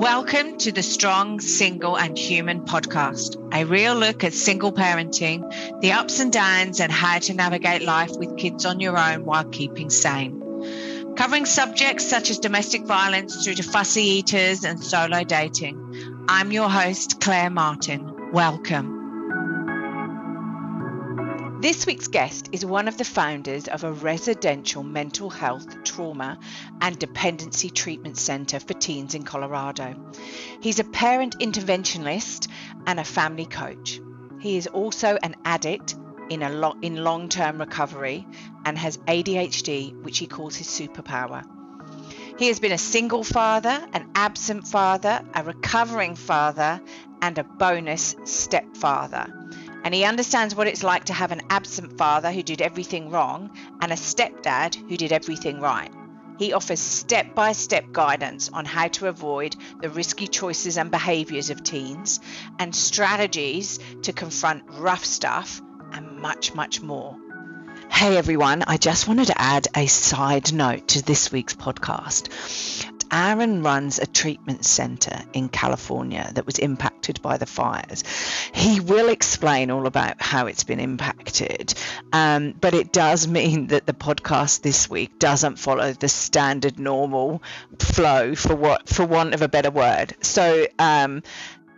Welcome to the Strong, Single, and Human podcast, a real look at single parenting, the ups and downs, and how to navigate life with kids on your own while keeping sane. Covering subjects such as domestic violence through to fussy eaters and solo dating. I'm your host, Claire Martin. Welcome. This week's guest is one of the founders of a residential mental health, trauma, and dependency treatment center for teens in Colorado. He's a parent interventionist and a family coach. He is also an addict in a lo- in long-term recovery and has ADHD, which he calls his superpower. He has been a single father, an absent father, a recovering father, and a bonus stepfather and he understands what it's like to have an absent father who did everything wrong and a stepdad who did everything right. He offers step by step guidance on how to avoid the risky choices and behaviours of teens and strategies to confront rough stuff and much, much more. Hey everyone, I just wanted to add a side note to this week's podcast. Aaron runs a treatment center in California that was impacted by the fires. He will explain all about how it's been impacted, um, but it does mean that the podcast this week doesn't follow the standard normal flow for what for want of a better word. So um,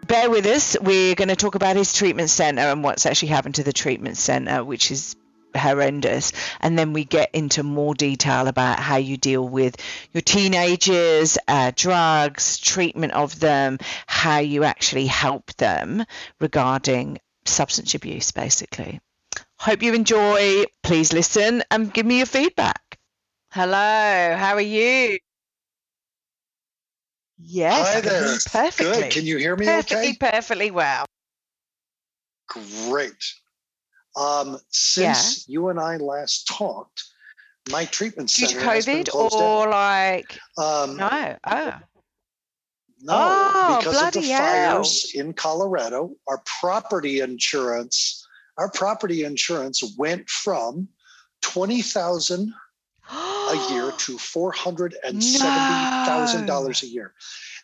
bear with us. We're going to talk about his treatment center and what's actually happened to the treatment center, which is horrendous. And then we get into more detail about how you deal with your teenagers, uh, drugs, treatment of them, how you actually help them regarding substance abuse, basically. Hope you enjoy. Please listen and give me your feedback. Hello, how are you? Yes, Hi there. perfectly. Good. Can you hear me perfectly, okay? perfectly well. Great. Um, since you and I last talked, my treatment Due to center has been COVID or like. Um, no? Oh, no, Oh, because of the hell. fires in Colorado, our property insurance, our property insurance went from twenty thousand a year to four hundred and seventy thousand dollars a year,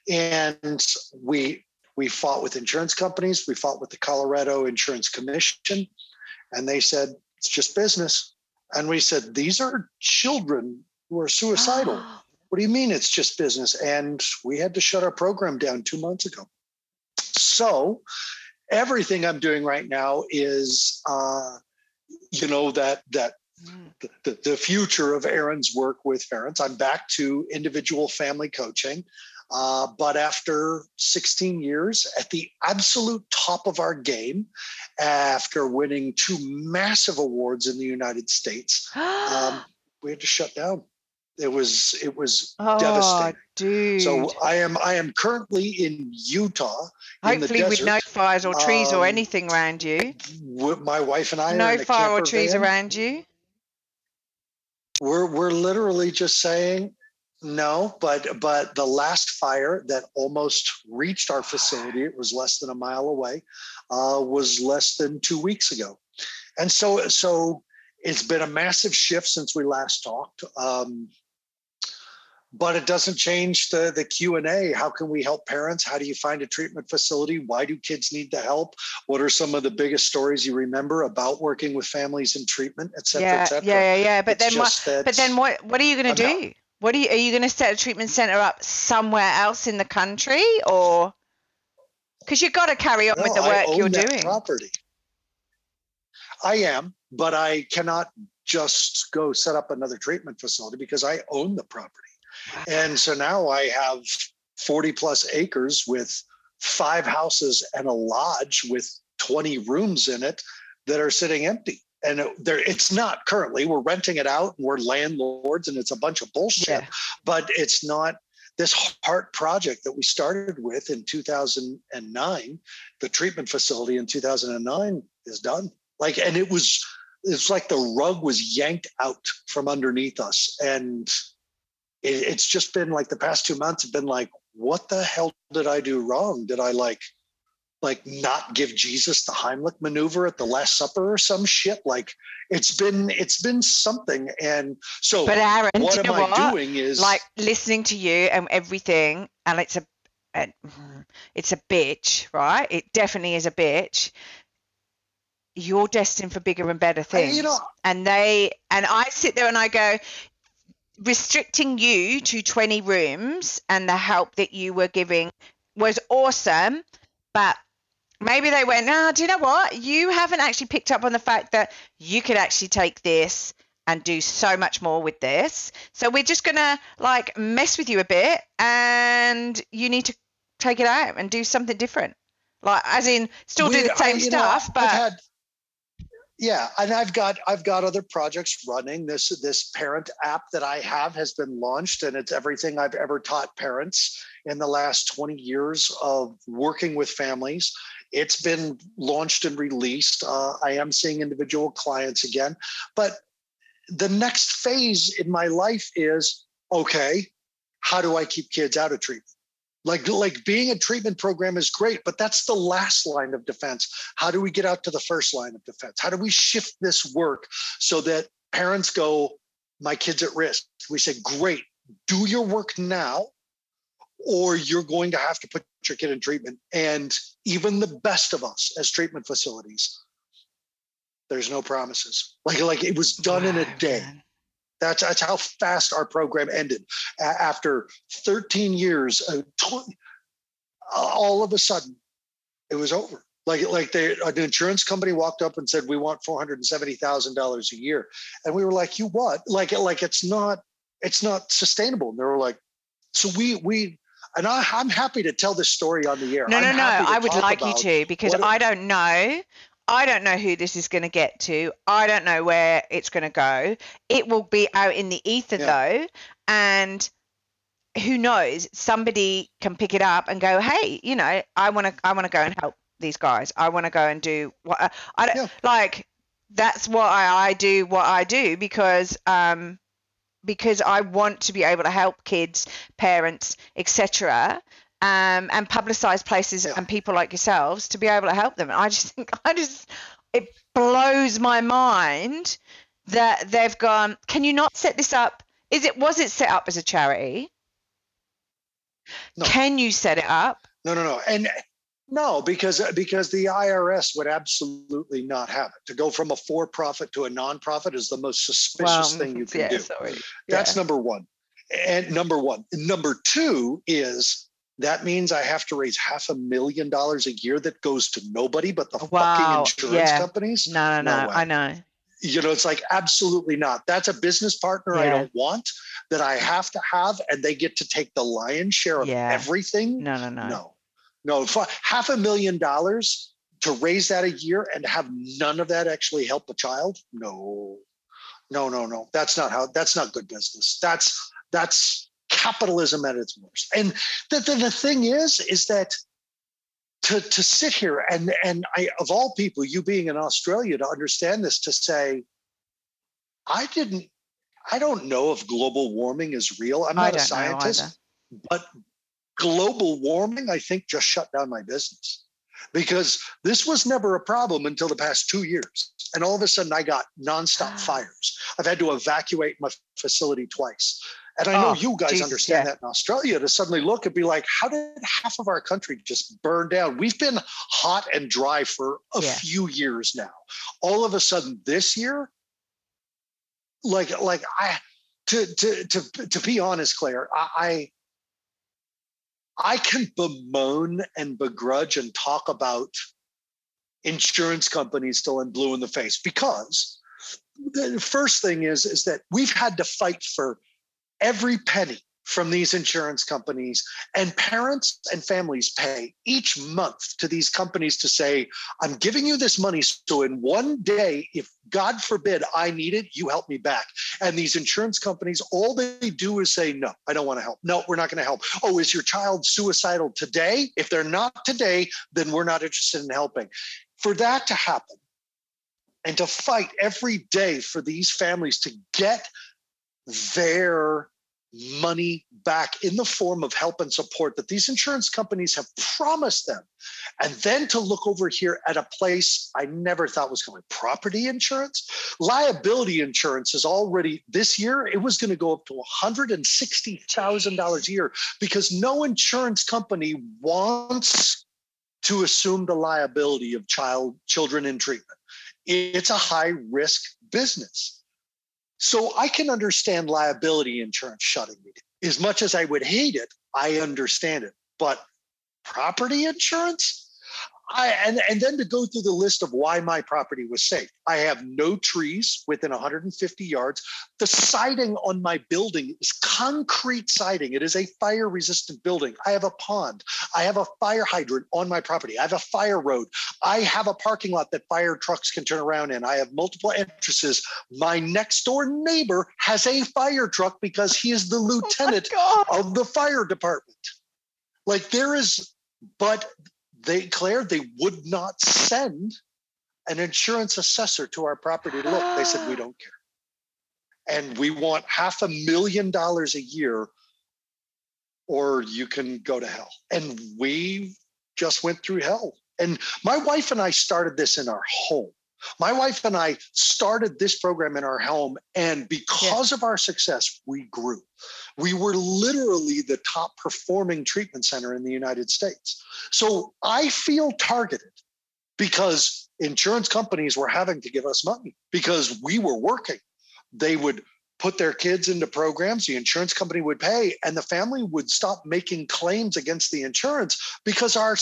and we we fought with insurance companies, we fought with the Colorado Insurance Commission, and they said it's just business, and we said these are children who are suicidal. What do you mean it's just business? And we had to shut our program down two months ago. So everything I'm doing right now is, uh, you know, that that Mm. the, the future of Aaron's work with parents. I'm back to individual family coaching. Uh, but after 16 years at the absolute top of our game, after winning two massive awards in the United States, um, we had to shut down. It was it was oh, devastating. dude. So I am I am currently in Utah. in Hopefully, with no fires or trees or Um, anything around you. My wife and I No in fire or trees van. around you. We're we're literally just saying no, but but the last fire that almost reached our facility, it was less than a mile away, uh, was less than two weeks ago, and so so it's been a massive shift since we last talked. Um, but it doesn't change the the Q and A. How can we help parents? How do you find a treatment facility? Why do kids need the help? What are some of the biggest stories you remember about working with families in treatment, et cetera, Yeah, et cetera? yeah, yeah, yeah. But It's then, what? But then, what? What are you going to do? What are you? Are you going to set a treatment center up somewhere else in the country, or because you've got to carry on with the No, I work own you're that doing? Property. I am, but I cannot just go set up another treatment facility because I own the property. And so now I have 40 plus acres with five houses and a lodge with 20 rooms in it that are sitting empty. And it, there, it's not currently. We're renting it out and we're landlords, and it's a bunch of bullshit. Yeah. But it's not this heart project that we started with in 2009. The treatment facility in 2009 is done. Like, and it was, it's like the rug was yanked out from underneath us, and it, it's just been like the past two months have been like, what the hell did I do wrong? Did I like, like not give Jesus the Heimlich maneuver at the Last Supper or some shit. Like it's been it's been something. And so but Aaron, what am I what? doing is like listening to you and everything, and it's a, a it's a bitch, right? It definitely is a bitch. You're destined for bigger and better things. you know, and they and I sit there and I go, restricting you to 20 rooms and the help that you were giving was awesome, but maybe they went, no, do you know what? You haven't actually picked up on the fact that you could actually take this and do so much more with this. So we're just going to like mess with you a bit and you need to take it out and do something different. Like, as in, still do the same I- you know, stuff, but had- yeah, and I've got I've got other projects running. This this parent app that I have has been launched, and it's everything I've ever taught parents in the last 20 years of working with families. It's been launched and released. Uh, I am seeing individual clients again, but the next phase in my life is okay. How do I keep kids out of treatment? Like, like being a treatment program is great, but that's the last line of defense. How do we get out to the first line of defense? How do we shift this work so that parents go, my kid's at risk? We say, great, do your work now, or you're going to have to put your kid in treatment. And even the best of us as treatment facilities, there's no promises. Like, like it was done in a day. man. That's that's how fast our program ended. A- after 13 years, uh, all of a sudden, it was over. Like like they, an insurance company walked up and said, "We want four hundred and seventy thousand dollars a year," and we were like, "You what?" Like like it's not it's not sustainable. And they were like, "So we we." And I, I'm happy to tell this story on the air. No, no, I'm no. to I would like you to because it- I don't know. I don't know who this is going to get to. I don't know where it's going to go. It will be out in the ether Yeah. though, and who knows? Somebody can pick it up and go, "Hey, you know, I want to, I want to go and help these guys. I want to go and do what I, I don't Yeah. like." That's why I do what I do because um because I want to be able to help kids, parents, etc um, and publicize places Yeah. and people like yourselves to be able to help them. And I just think, I just, it blows my mind that they've gone, can you not set this up? Is it, was it set up as a charity? No. Can you set it up? No, no, no. And no, because because the IRS would absolutely not have it. To go from a for-profit to a nonprofit is the most suspicious thing you can yeah, do. sorry. That's yeah. number one. And number one. Number two is that means I have to raise half a million dollars a year that goes to nobody but the Wow, fucking insurance yeah. companies. No, no, No no. I know. You know, it's like absolutely not. That's a business partner I don't want that I have to have, and they get to take the lion's share of everything. No, no, no. No, no, half a million dollars to raise that a year and have none of that actually help a child. No, no, no, no. That's not how. That's not good business. That's that's capitalism at its worst. And the the, the thing is, is that to to sit here and and I of all people, you being in Australia, to understand this, to say, I didn't. I don't know if global warming is real. I'm not a don't know either. scientist but global warming, I think, just shut down my business because this was never a problem until the past two years. And all of a sudden, I got nonstop Ah. fires. I've had to evacuate my facility twice. And I know Oh, you guys Jesus, understand yeah. that in Australia to suddenly look and be like, how did half of our country just burn down? We've been hot and dry for a Yeah. few years now. All of a sudden, this year, like, like I, to to to to be honest, Claire, I, I I can bemoan and begrudge and talk about insurance companies still in blue in the face because the first thing is is that we've had to fight for every penny from these insurance companies. And parents and families pay each month to these companies to say i'm giving you this money so in one day if god forbid i need it you help me back. And these insurance companies all they do is say no i don't want to help. No we're not going to help. Oh is your child suicidal today? If they're not today then we're not interested in helping. For that to happen and to fight every day for these families to get their money back in the form of help and support that these insurance companies have promised them. And then to look over here at a place I never thought was going property insurance. Liability insurance is already this year, it was going to go up to $160,000 a year because no insurance company wants to assume the liability of child children in treatment. It's a high risk business. So I can understand liability insurance shutting me down. As much as I would hate it, I understand it. But property insurance? I, and, and then to go through the list of why my property was safe. I have no trees within 150 yards. The siding on my building is concrete siding. It is a fire resistant building. I have a pond. I have a fire hydrant on my property. I have a fire road. I have a parking lot that fire trucks can turn around in. I have multiple entrances. My next door neighbor has a fire truck because he is the oh lieutenant oh of the fire department. Like there is, but they declared they would not send an insurance assessor to our property to look. They said, we don't care. And we want half a million dollars a year, or you can go to hell. And we just went through hell. And my wife and I started this in our home. My wife and I started this program in our home, and because yeah. of our success, we grew. We were literally the top performing treatment center in the United States. So I feel targeted because insurance companies were having to give us money because we were working. They would put their kids into programs, the insurance company would pay, and the family would stop making claims against the insurance because our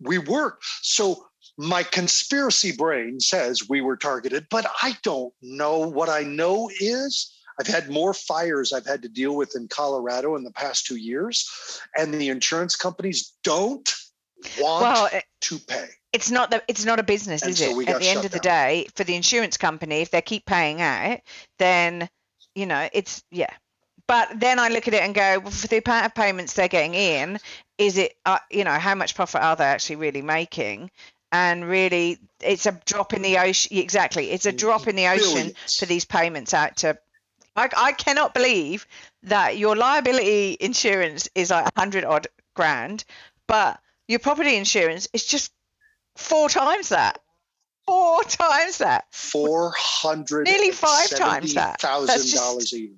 we work. So my conspiracy brain says we were targeted, but I don't know. What I know is I've had more fires I've had to deal with in Colorado in the past two years, and the insurance companies don't want well, it, to pay. It's not the, it's not a business, and is so it? At the end of the day, for the insurance company, if they keep paying out, then you know it's yeah. But then I look at it and go, well, for the amount of payments they're getting in, is it uh, you know how much profit are they actually really making? And really it's a drop in the ocean exactly. It's a drop in the ocean for these payments out to I, I cannot believe that your liability insurance is like 100 odd grand but your property insurance is just four times that. Four times that. 400 nearly five times that. Thousand dollars a year.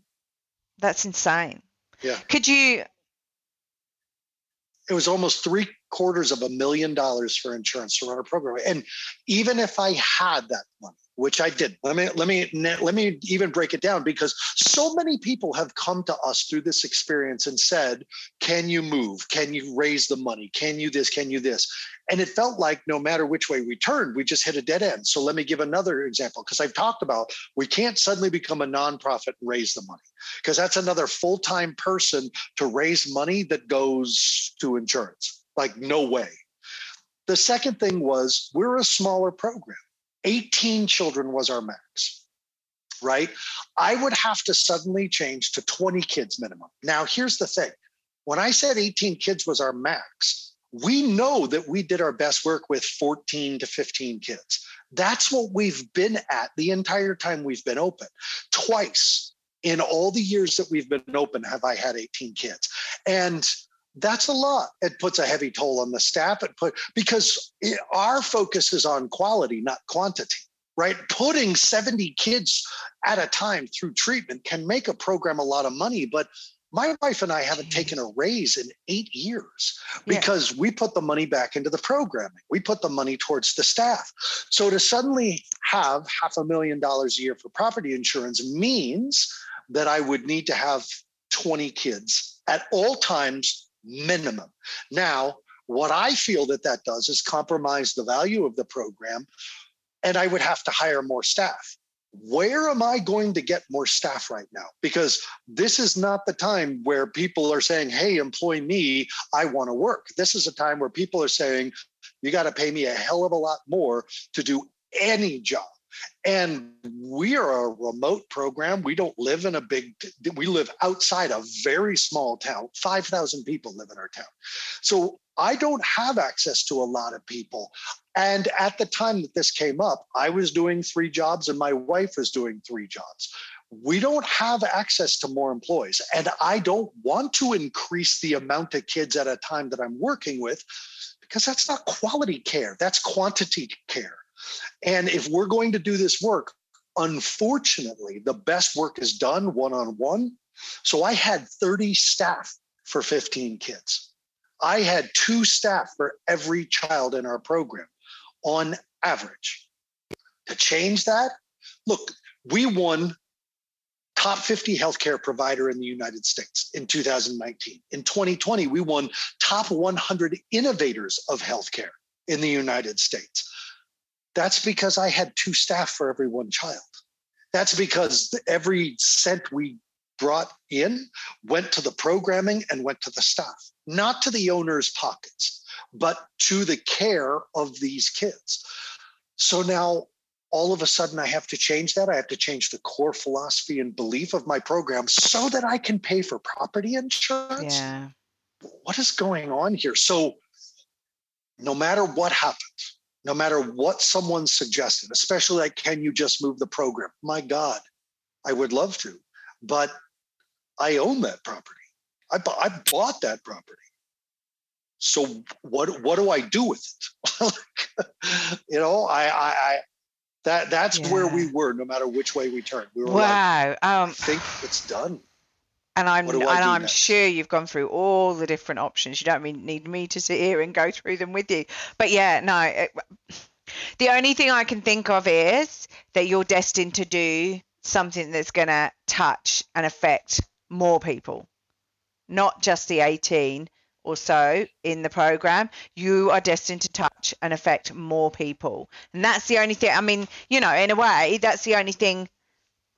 That's insane. Yeah. Could you it was almost three quarters of a million dollars for insurance to run a program. And even if I had that money, which I did. Let me let me let me even break it down because so many people have come to us through this experience and said, "Can you move? Can you raise the money? Can you this? Can you this?" And it felt like no matter which way we turned, we just hit a dead end. So let me give another example because I've talked about we can't suddenly become a nonprofit and raise the money because that's another full-time person to raise money that goes to insurance. Like no way. The second thing was we're a smaller program 18 children was our max right? I would have to suddenly change to 20 kids minimum. Now, here's the thing when I said 18 kids was our max, we know that we did our best work with 14 to 15 kids. That's what we've been at the entire time we've been open. Twice in all the years that we've been open have I had 18 kids. And that's a lot. It puts a heavy toll on the staff. It put because it, our focus is on quality, not quantity. Right, putting 70 kids at a time through treatment can make a program a lot of money, but my wife and I haven't mm. taken a raise in eight years because yeah. we put the money back into the programming. We put the money towards the staff. So to suddenly have half a million dollars a year for property insurance means that I would need to have 20 kids at all times minimum. Now, what I feel that that does is compromise the value of the program, and I would have to hire more staff. Where am I going to get more staff right now? Because this is not the time where people are saying, Hey, employ me, I want to work. This is a time where people are saying, You got to pay me a hell of a lot more to do any job. And we are a remote program. We don't live in a big, we live outside a very small town. 5,000 people live in our town. So I don't have access to a lot of people. And at the time that this came up, I was doing three jobs and my wife was doing three jobs. we don't have access to more employees. And I don't want to increase the amount of kids at a time that I'm working with because that's not quality care, that's quantity care. And if we're going to do this work, unfortunately, the best work is done one on one. So I had 30 staff for 15 kids. I had two staff for every child in our program on average. To change that, look, we won top 50 healthcare provider in the United States in 2019. In 2020, we won top 100 innovators of healthcare in the United States. That's because I had two staff for every one child. That's because every cent we brought in went to the programming and went to the staff, not to the owner's pockets, but to the care of these kids. So now all of a sudden I have to change that. I have to change the core philosophy and belief of my program so that I can pay for property insurance. Yeah. What is going on here? So, no matter what happens, no matter what someone suggested, especially like, can you just move the program? My God, I would love to, but I own that property. I, bu- I bought that property. So what what do I do with it? you know, I I, that that's yeah. where we were, no matter which way we turned. We were wow. Like, um, I think it's done. And I'm and I'm next? sure you've gone through all the different options. You don't mean, need me to sit here and go through them with you. But yeah, no. It, the only thing I can think of is that you're destined to do something that's going to touch and affect more people, not just the 18, or so in the program, you are destined to touch and affect more people. And that's the only thing, I mean, you know, in a way, that's the only thing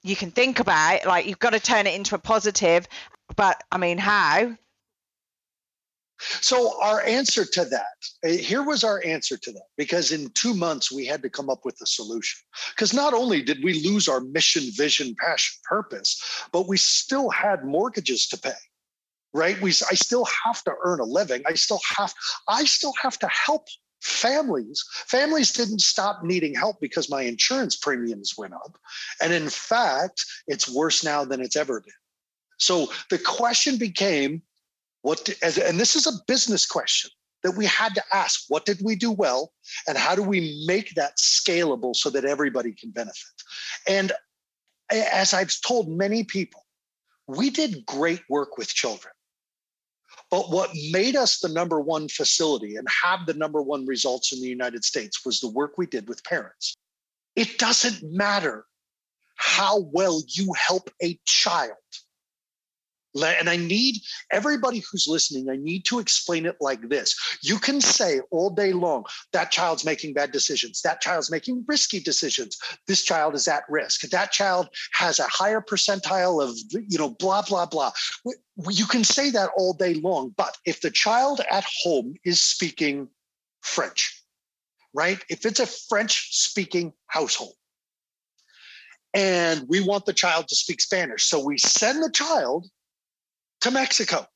you can think about. Like, you've got to turn it into a positive. But I mean, how? So, our answer to that eh, here was our answer to that because in two months we had to come up with a solution. Because not only did we lose our mission, vision, passion, purpose, but we still had mortgages to pay right? We, I still have to earn a living. I still have, I still have to help families. Families didn't stop needing help because my insurance premiums went up. And in fact, it's worse now than it's ever been. So the question became, what, and this is a business question that we had to ask what did we do well and how do we make that scalable so that everybody can benefit and as i've told many people we did great work with children but what made us the number one facility and have the number one results in the United States was the work we did with parents. It doesn't matter how well you help a child and I need everybody who's listening, I need to explain it like this. You can say all day long, that child's making bad decisions. That child's making risky decisions. This child is at risk. That child has a higher percentile of, you know, blah, blah, blah. You can say that all day long. But if the child at home is speaking French, right? If it's a French speaking household, and we want the child to speak Spanish. So we send the child to Mexico.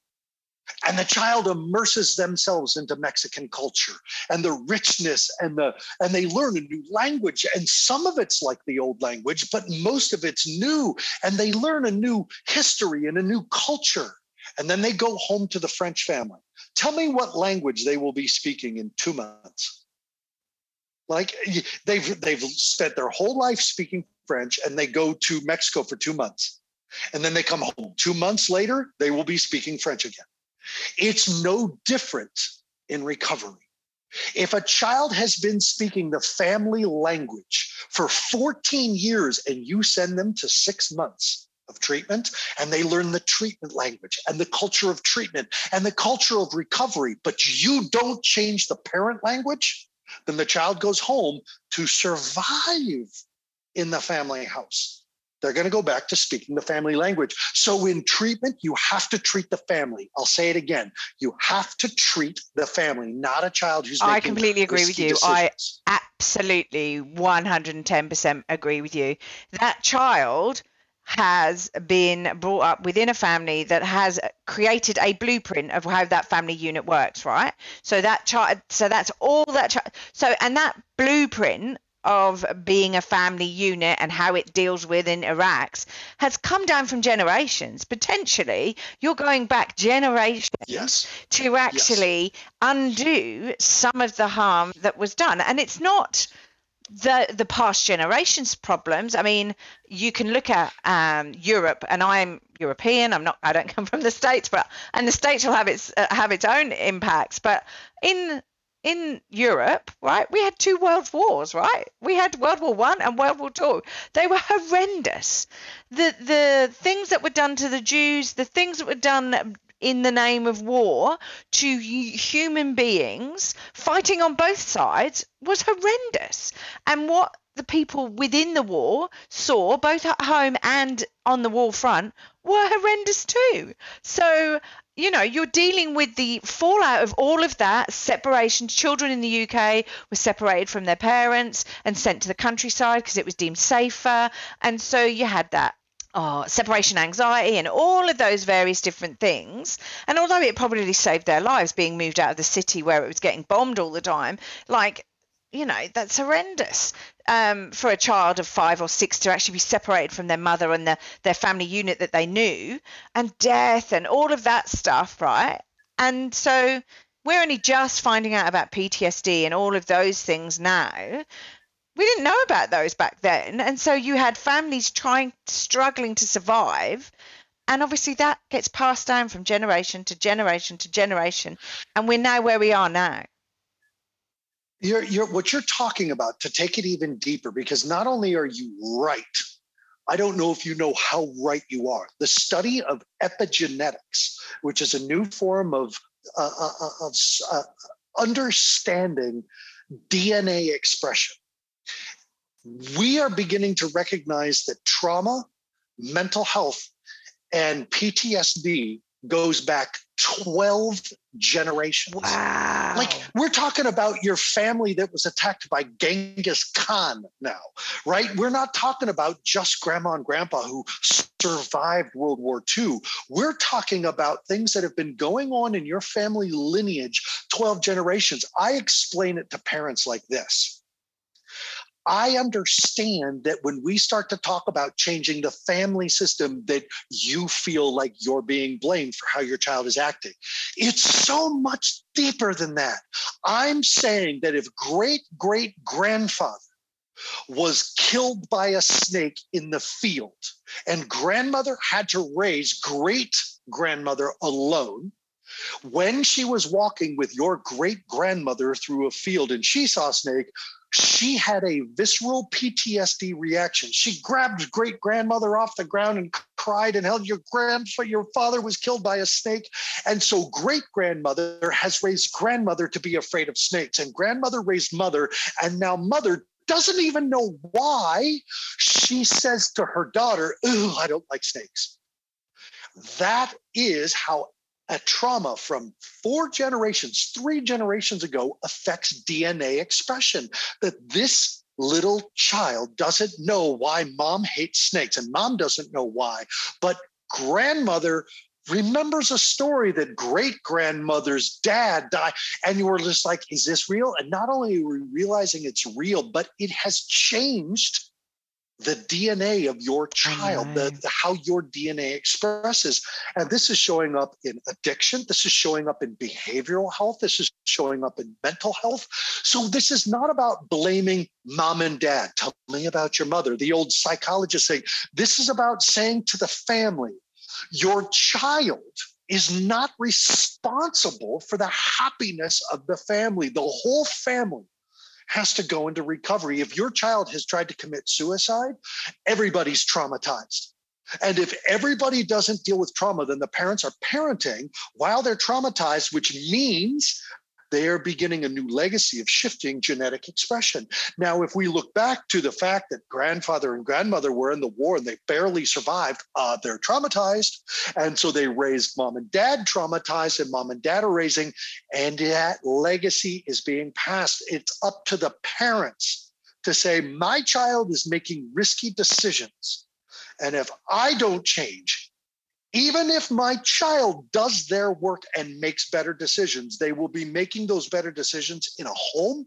And the child immerses themselves into Mexican culture and the richness and the and they learn a new language. And some of it's like the old language, but most of it's new. And they learn a new history and a new culture. And then they go home to the French family. Tell me what language they will be speaking in two months. Like they've they've spent their whole life speaking French and they go to Mexico for two months and then they come home. Two months later, they will be speaking French again. It's no different in recovery. If a child has been speaking the family language for 14 years and you send them to six months of treatment and they learn the treatment language and the culture of treatment and the culture of recovery, but you don't change the parent language, then the child goes home to survive in the family house they're going to go back to speaking the family language. So in treatment, you have to treat the family. I'll say it again. You have to treat the family, not a child who's I completely agree with you. Decisions. I absolutely 110% agree with you. That child has been brought up within a family that has created a blueprint of how that family unit works, right? So that child so that's all that child so and that blueprint of being a family unit and how it deals with interacts has come down from generations. Potentially, you're going back generations yes. to actually yes. undo some of the harm that was done. And it's not the the past generations problems i mean you can look at um, europe and i'm european i'm not i don't come from the states but and the states will have its uh, have its own impacts but in in europe right we had two world wars right we had world war one and world war two they were horrendous the the things that were done to the jews the things that were done in the name of war to human beings fighting on both sides was horrendous. And what the people within the war saw, both at home and on the war front, were horrendous too. So, you know, you're dealing with the fallout of all of that separation. Children in the UK were separated from their parents and sent to the countryside because it was deemed safer. And so you had that oh, separation anxiety and all of those various different things. And although it probably saved their lives being moved out of the city where it was getting bombed all the time, like, you know, that's horrendous um, for a child of five or six to actually be separated from their mother and the, their family unit that they knew, and death and all of that stuff, right? And so we're only just finding out about PTSD and all of those things now we didn't know about those back then and so you had families trying struggling to survive and obviously that gets passed down from generation to generation to generation and we're now where we are now you're, you're what you're talking about to take it even deeper because not only are you right I don't know if you know how right you are. The study of epigenetics, which is a new form of, uh, uh, uh of uh, understanding DNA expression, we are beginning to recognize that trauma, mental health, and PTSD goes back 12 generations. Wow. Like we're talking about your family that was attacked by Genghis Khan now, right? We're not talking about just grandma and grandpa who survived World War II. We're talking about things that have been going on in your family lineage 12 generations. I explain it to parents like this I understand that when we start to talk about changing the family system, that you feel like you're being blamed for how your child is acting. It's so much deeper than that. I'm saying that if great great grandfather was killed by a snake in the field and grandmother had to raise great grandmother alone, when she was walking with your great grandmother through a field and she saw a snake, she had a visceral PTSD reaction. She grabbed great grandmother off the ground and cried and held your grandfather, your father was killed by a snake. And so great grandmother has raised grandmother to be afraid of snakes, and grandmother raised mother, and now mother doesn't even know why she says to her daughter, Ooh, I don't like snakes. That is how a trauma from four generations, three generations ago affects DNA expression. That this little child doesn't know why mom hates snakes, and mom doesn't know why, but grandmother remembers a story that great grandmother's dad died and you were just like is this real and not only are we realizing it's real but it has changed the DNA of your child, the, the, how your DNA expresses. And this is showing up in addiction. This is showing up in behavioral health. This is showing up in mental health. So this is not about blaming mom and dad. Tell me about your mother. The old psychologist saying, this is about saying to the family, your child is not responsible for the happiness of the family. The whole family has to go into recovery. If your child has tried to commit suicide, everybody's traumatized. And if everybody doesn't deal with trauma, then the parents are parenting while they're traumatized, which means they are beginning a new legacy of shifting genetic expression. Now, if we look back to the fact that grandfather and grandmother were in the war and they barely survived, uh, they're traumatized. And so they raised mom and dad traumatized, and mom and dad are raising, and that legacy is being passed. It's up to the parents to say, my child is making risky decisions. And if I don't change, even if my child does their work and makes better decisions, they will be making those better decisions in a home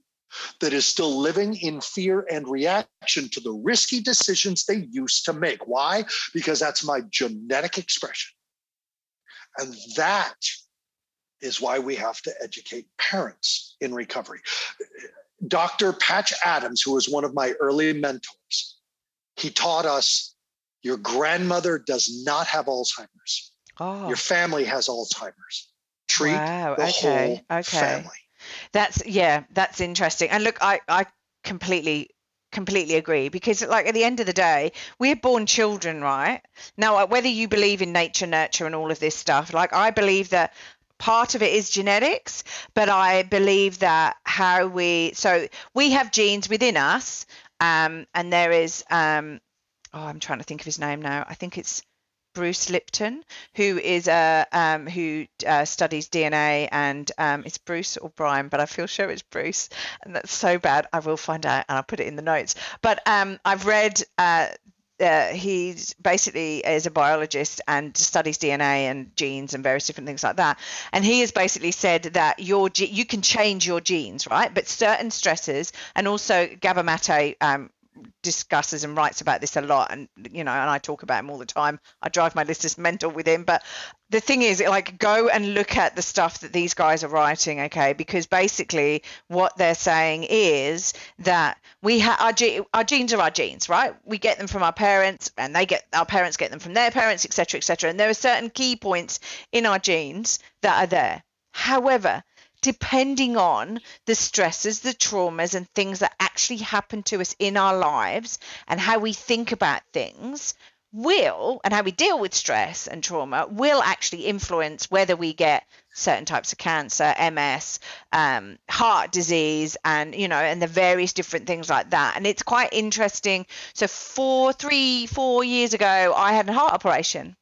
that is still living in fear and reaction to the risky decisions they used to make. Why? Because that's my genetic expression. And that is why we have to educate parents in recovery. Dr. Patch Adams, who was one of my early mentors, he taught us your grandmother does not have Alzheimer's. Oh. Your family has Alzheimer's. Treat wow. the okay. whole okay. family. That's yeah, that's interesting. And look, I I completely completely agree because like at the end of the day we're born children right now uh, whether you believe in nature nurture and all of this stuff like i believe that part of it is genetics but i believe that how we so we have genes within us um, and there is um, oh i'm trying to think of his name now i think it's Bruce Lipton, who is a um, who uh, studies DNA, and um, it's Bruce or Brian, but I feel sure it's Bruce, and that's so bad. I will find out, and I'll put it in the notes. But um, I've read. Uh, uh, he's basically is a biologist and studies DNA and genes and various different things like that. And he has basically said that your you can change your genes, right? But certain stresses and also Gabor Mate um, discusses and writes about this a lot and you know and I talk about him all the time. I drive my listeners mental with him. But the thing is like go and look at the stuff that these guys are writing okay? Because basically what they're saying is that we have our, ge- our genes are our genes right? We get them from our parents and they get our parents get them from their parents etc etc and there are certain key points in our genes that are there. However depending on the stresses, the traumas, and things that actually happen to us in our lives and how we think about things will and how we deal with stress and trauma will actually influence whether we get certain types of cancer ms um, heart disease and you know and the various different things like that. And it's quite interesting. So four three four years ago i had a heart operation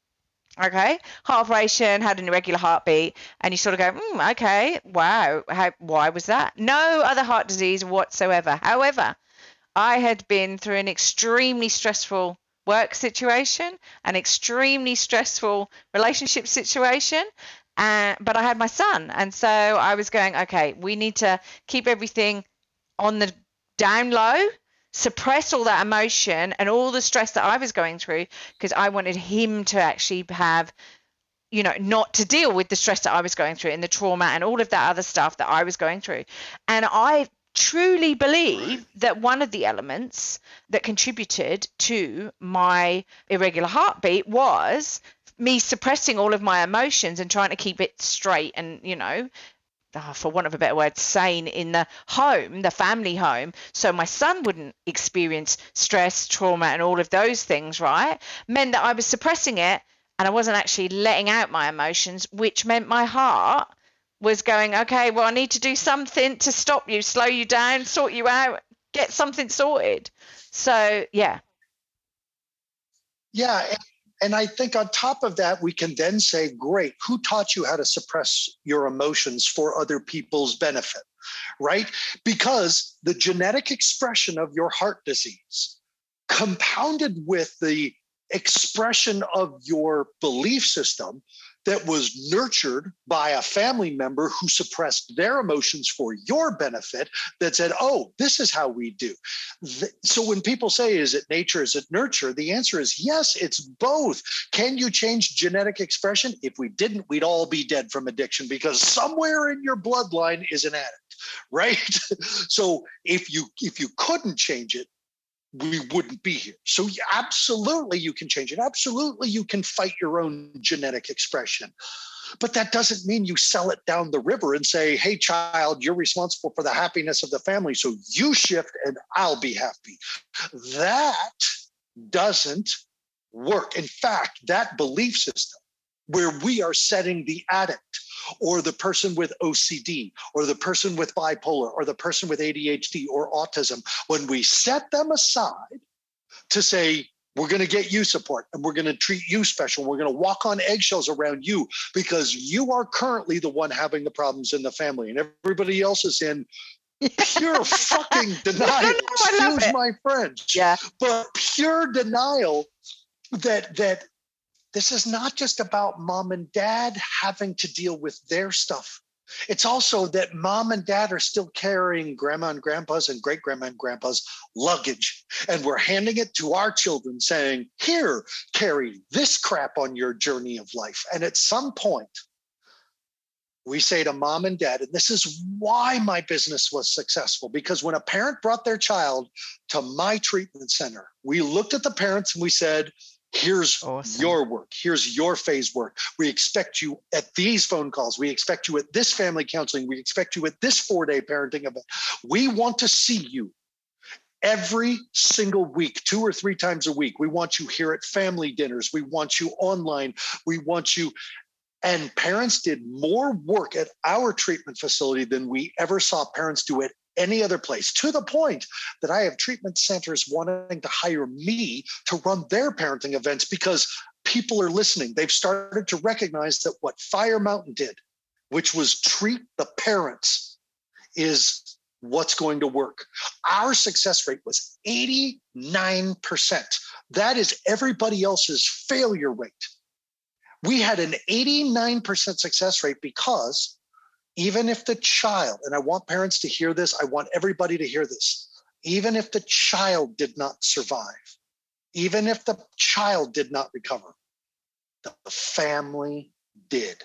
okay heart operation had an irregular heartbeat and you sort of go mm, okay wow how, why was that? No other heart disease whatsoever. However i had been through an extremely stressful work situation an extremely stressful relationship situation uh, but i had my son and so i was going okay we need to keep everything on the down low suppress all that emotion and all the stress that I was going through because I wanted him to actually have you know not to deal with the stress that I was going through and the trauma and all of that other stuff that I was going through. And I truly believe that one of the elements that contributed to my irregular heartbeat was me suppressing all of my emotions and trying to keep it straight and you know uh, for want of a better word, sane in the home, the family home, so my son wouldn't experience stress, trauma, and all of those things, right? Meant that I was suppressing it and I wasn't actually letting out my emotions, which meant my heart was going, okay, well, I need to do something to stop you, slow you down, sort you out, get something sorted. So, yeah. Yeah. And I think on top of that, we can then say, great, who taught you how to suppress your emotions for other people's benefit? Right? Because the genetic expression of your heart disease, compounded with the expression of your belief system, that was nurtured by a family member who suppressed their emotions for your benefit that said, oh, this is how we do. So when people say, is it nature, is it nurture? The answer is yes, it's both. Can you change genetic expression? If we didn't, we'd all be dead from addiction because somewhere in your bloodline is an addict right so if you if you couldn't change it we wouldn't be here. So, absolutely, you can change it. Absolutely, you can fight your own genetic expression. But that doesn't mean you sell it down the river and say, hey, child, you're responsible for the happiness of the family. So you shift and I'll be happy. That doesn't work. In fact, that belief system where we are setting the addict or the person with OCD, or the person with bipolar, or the person with ADHD or autism, when we set them aside to say, we're going to get you support and we're going to treat you special. We're going to walk on eggshells around you because you are currently the one having the problems in the family and everybody else is in pure fucking denial. Excuse my French. Yeah. But pure denial that that this is not just about mom and dad having to deal with their stuff It's also that mom and dad are still carrying grandma and grandpa's and great grandma and grandpa's luggage. And we're handing it to our children saying, here, carry this crap on your journey of life. And at some point, we say to mom and dad, and this is why my business was successful because when a parent brought their child to my treatment center, we looked at the parents and we said, Here's awesome. your work. Here's your phase work. We expect you at these phone calls. We expect you at this family counseling. We expect you at this four day parenting event. We want to see you every single week, two or three times a week. We want you here at family dinners. We want you online. We want you. And parents did more work at our treatment facility than we ever saw parents do at any other place to the point that I have treatment centers wanting to hire me to run their parenting events because people are listening. They've started to recognize that what Fire Mountain did, which was treat the parents, is what's going to work. Our success rate was 89%. That is everybody else's failure rate. We had an 89% success rate because even if the child, and I want parents to hear this, I want everybody to hear this, even if the child did not survive, even if the child did not recover, the family did.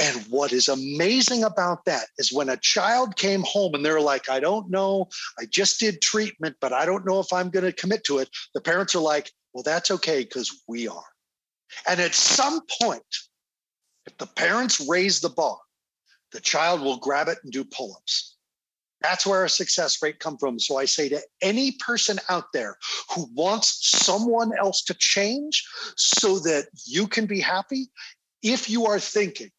And what is amazing about that is when a child came home and they're like, I don't know, I just did treatment, but I don't know if I'm going to commit to it. The parents are like, well, that's okay because we are. And at some point, if the parents raise the bar, the child will grab it and do pull-ups. That's where our success rate come from. So I say to any person out there who wants someone else to change so that you can be happy, if you are thinking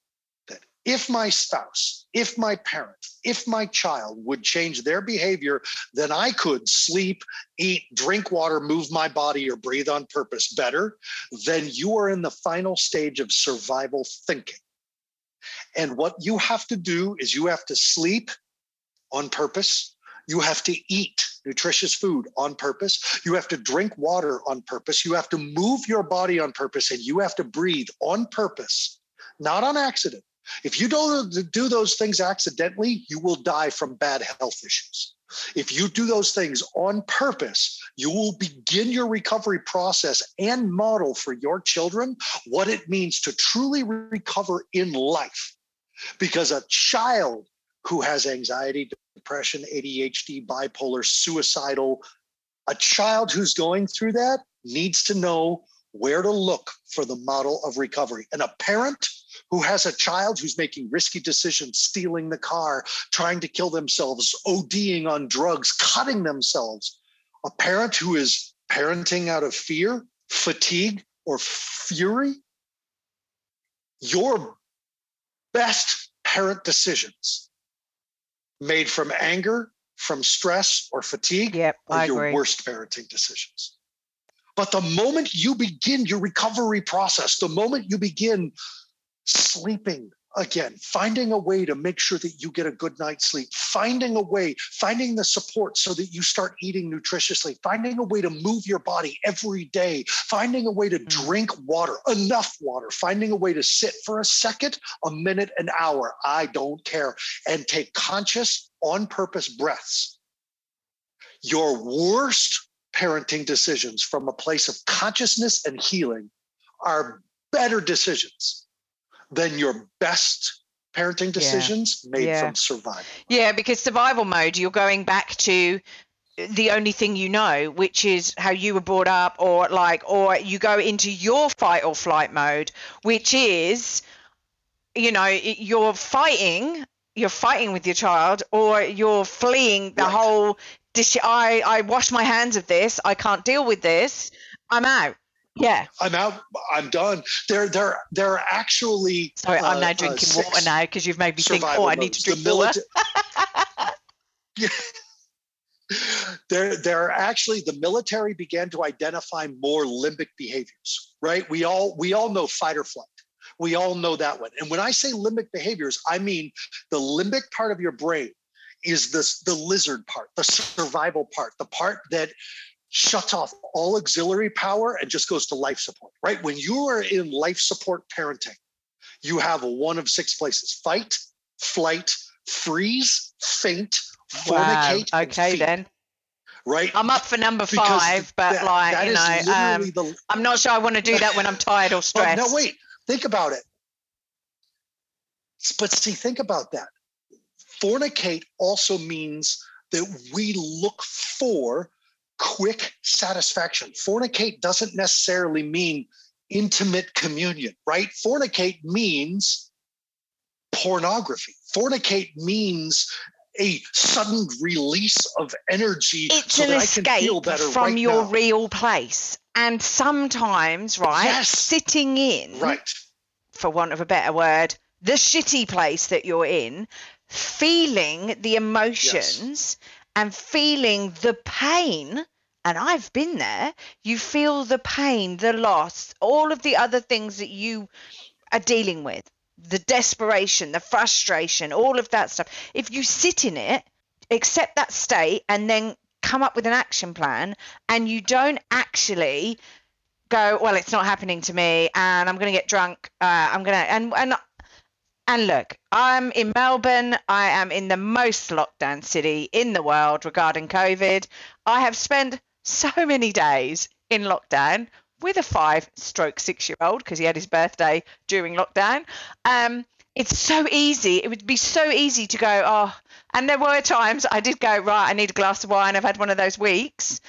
that if my spouse, if my parent, if my child would change their behavior, then I could sleep, eat, drink water, move my body, or breathe on purpose better, then you are in the final stage of survival thinking. And what you have to do is you have to sleep on purpose. You have to eat nutritious food on purpose. You have to drink water on purpose. You have to move your body on purpose and you have to breathe on purpose, not on accident. If you don't do those things accidentally, you will die from bad health issues. If you do those things on purpose, you will begin your recovery process and model for your children what it means to truly recover in life. Because a child who has anxiety, depression, ADHD, bipolar, suicidal, a child who's going through that needs to know where to look for the model of recovery. And a parent who has a child who's making risky decisions, stealing the car, trying to kill themselves, ODing on drugs, cutting themselves, a parent who is parenting out of fear, fatigue, or fury, your best parent decisions made from anger, from stress, or fatigue yep, are I your agree. worst parenting decisions. But the moment you begin your recovery process, the moment you begin sleeping again, finding a way to make sure that you get a good night's sleep, finding a way, finding the support so that you start eating nutritiously, finding a way to move your body every day, finding a way to mm. drink water, enough water, finding a way to sit for a second, a minute, an hour, I don't care, and take conscious, on purpose breaths. Your worst parenting decisions from a place of consciousness and healing are better decisions than your best parenting decisions yeah. made yeah. from survival. Yeah, because survival mode, you're going back to the only thing you know, which is how you were brought up, or like, or you go into your fight or flight mode, which is, you know, you're fighting, you're fighting with your child, or you're fleeing the right. whole. I I wash my hands of this. I can't deal with this. I'm out. Yeah. I'm out. I'm done. They're they're they're actually. Sorry, I'm now uh, drinking uh, water now because you've made me think. Oh, I need to drink water. yeah. They're, they're actually the military began to identify more limbic behaviors, right? We all we all know fight or flight. We all know that one. And when I say limbic behaviors, I mean the limbic part of your brain is this the lizard part, the survival part, the part that shuts off all auxiliary power and just goes to life support, right? When you are in life support parenting, you have one of six places fight, flight, freeze, faint, fornicate. and Okay feed, then. Right. I'm up for number Because five, but that- like that you know, um, the I'm not sure I want to do that when I'm tired or stressed. no, wait. Think about it. But see, think about that. Fornicate also means that we look for quick satisfaction. Fornicate doesn't necessarily mean intimate communion, right? Fornicate means pornography. Fornicate means a sudden release of energy It's so an that I can feel escape better from right your now. real place. And sometimes, right, Yes. sitting in, right. for want of a better word, the shitty place that you're in, feeling the emotions and feeling the pain. And I've been there. You feel the pain, the loss, all of the other things that you are dealing with the desperation, the frustration, all of that stuff. If you sit in it, accept that state, and then come up with an action plan, and you don't actually go, well, it's not happening to me, and I'm going to get drunk. Uh, I'm going to, and, and, and look, I'm in Melbourne. I am in the most lockdown city in the world regarding COVID. I have spent so many days in lockdown with a five stroke six year old because he had his birthday during lockdown. Um, it's so easy. It would be so easy to go, oh, and there were times I did go, right, I need a glass of wine. I've had one of those weeks.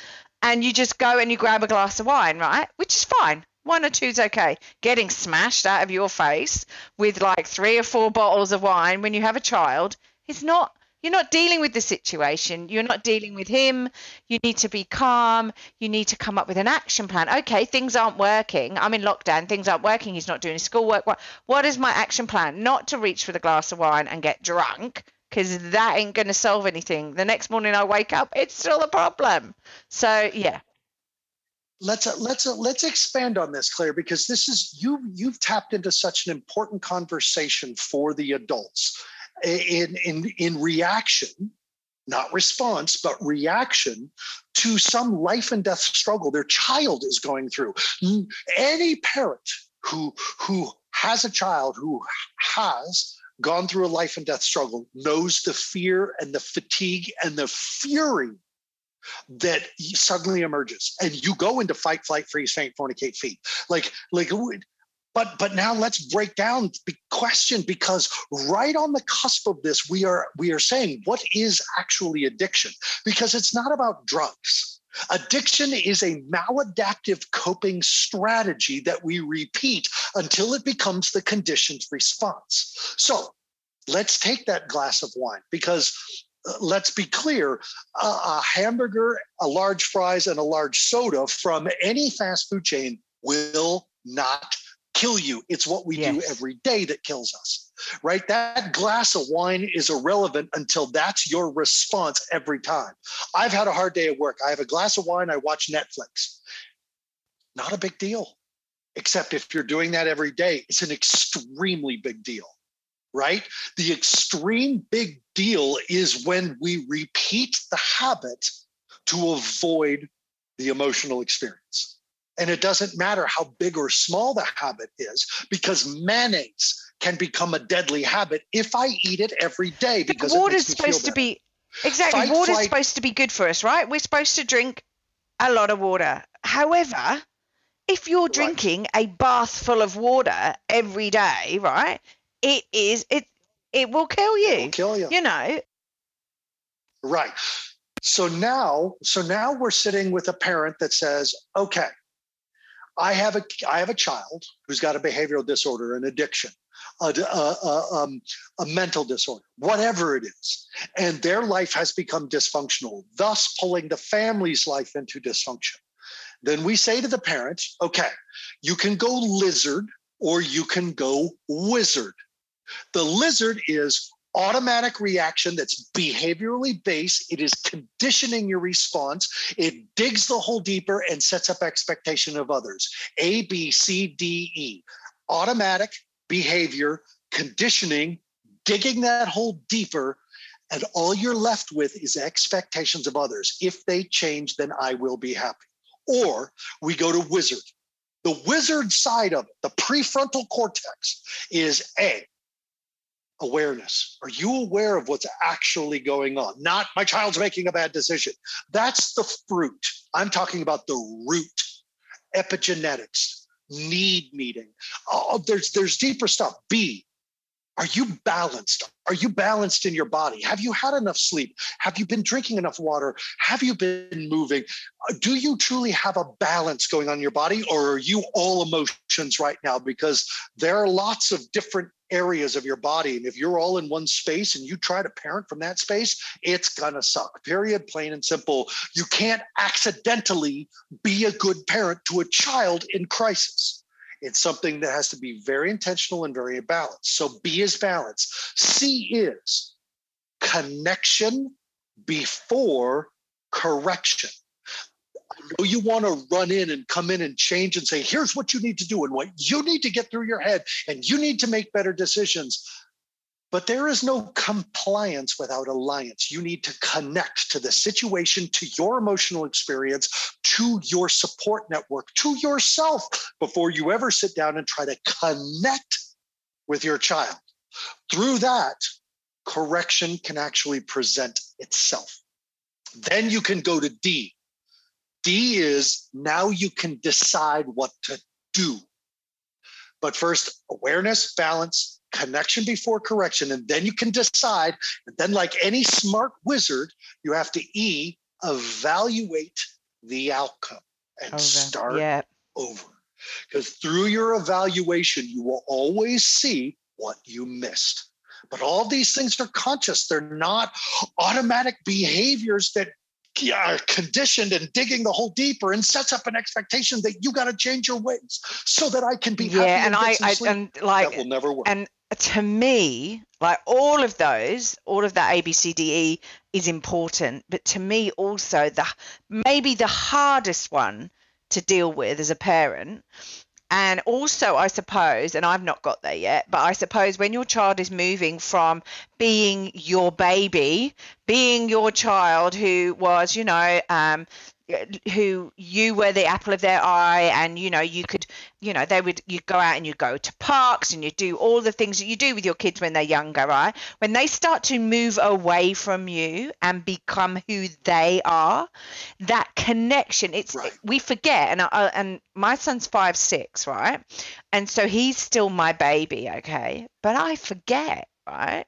And you just go and you grab a glass of wine, right? Which is fine. One or two's okay. Getting smashed out of your face with like three or four bottles of wine when you have a child is not you're not dealing with the situation. You're not dealing with him. You need to be calm. You need to come up with an action plan. Okay, things aren't working. I'm in lockdown. Things aren't working. He's not doing his schoolwork. What, what is my action plan? Not to reach for the glass of wine and get drunk because that ain't going to solve anything. The next morning I wake up, it's still a problem. So, yeah. let's uh, let's uh, let's expand on this claire because this is you you've tapped into such an important conversation for the adults in in in reaction not response but reaction to some life and death struggle their child is going through. Any parent who who has a child who has gone through a life and death struggle knows the fear and the fatigue and the fury that suddenly emerges. And you go into fight flight freeze faint fornicate feed. Like like but but now let's break down the question because right on the cusp of this we are we are saying what is actually addiction? Because it's not about drugs. Addiction is a maladaptive coping strategy that we repeat until it becomes the conditioned response. So let's take that glass of wine because uh, let's be clear a, a hamburger a large fries and a large soda from any fast food chain will not kill you. It's what we do every day that kills us, right? That glass of wine is irrelevant until that's your response every time. I've had a hard day at work. I have a glass of wine, I watch Netflix. Not a big deal, except if you're doing that every day, it's an extremely big deal, right? The extreme big deal is when we repeat the habit to avoid the emotional experience. And it doesn't matter how big or small the habit is, because mayonnaise can become a deadly habit if I eat it every day because it water's makes me feel supposed to be exactly Fight, water's flight- supposed to be good for us right we're supposed to drink a lot of water however if you're Right. drinking a bath full of water every day right it is it it will kill you It'll kill you. you know Right. So now, so now we're sitting with a parent that says, okay, I have a I have a child who's got a behavioral disorder, an addiction, a, a, a, um, a mental disorder, whatever it is, and their life has become dysfunctional, thus pulling the family's life into dysfunction. Then we say to the parents, okay, you can go lizard or you can go wizard. The lizard is automatic reaction that's behaviorally based. It is conditioning your response. It digs the hole deeper and sets up expectation of others. A, B, C, D, E. Automatic behavior, conditioning, digging that hole deeper. And all you're left with is expectations of others. If they change, then I will be happy. Or we go to wizard. The wizard side of it, the prefrontal cortex, is A, awareness. Are you aware of what's actually going on? Not my child's making a bad decision. That's the fruit. I'm talking about the root, epigenetics, need meeting. Oh, there's there's deeper stuff. B, are you balanced? Are you balanced in your body? Have you had enough sleep? Have you been drinking enough water? Have you been moving? Uh, do you truly have a balance going on in your body, or are you all emotions right now? Because there are lots of different areas of your body. And if you're all in one space and you try to parent from that space, it's going to suck. Period, plain and simple. You can't accidentally be a good parent to a child in crisis. It's something that has to be very intentional and very balanced. So B is balance. C is connection before correction. I know you want to run in and come in and change and say, here's what you need to do and what you need to get through your head, and you need to make better decisions. But there is no compliance without alliance. You need to connect to the situation, to your emotional experience, to your support network, to yourself before you ever sit down and try to connect with your child. Through that, correction can actually present itself. Then you can go to D. D is now you can decide what to do. But first, awareness, balance, connection before correction, and then you can decide. And then, like any smart wizard, you have to E, evaluate the outcome and over. start yeah. over. Because through your evaluation, you will always see what you missed. But all these things are conscious. They're not automatic behaviors that are conditioned and digging the hole deeper and sets up an expectation that you got to change your ways so that I can be yeah, happy. and, and I, I and like that will never work. And to me, like all of those, all of that A B C D E is important, but to me also the maybe the hardest one to deal with as a parent. And also, I suppose, and I've not got there yet, but I suppose when your child is moving from being your baby, being your child who was, you know, um, who you were the apple of their eye and you know you could you know they would you go out and you go to parks and you do all the things that you do with your kids when they're younger right? When they start to move away from you and become who they are that connection it's right. we forget and I, and my son's 5 6 right? And so he's still my baby okay? But i forget right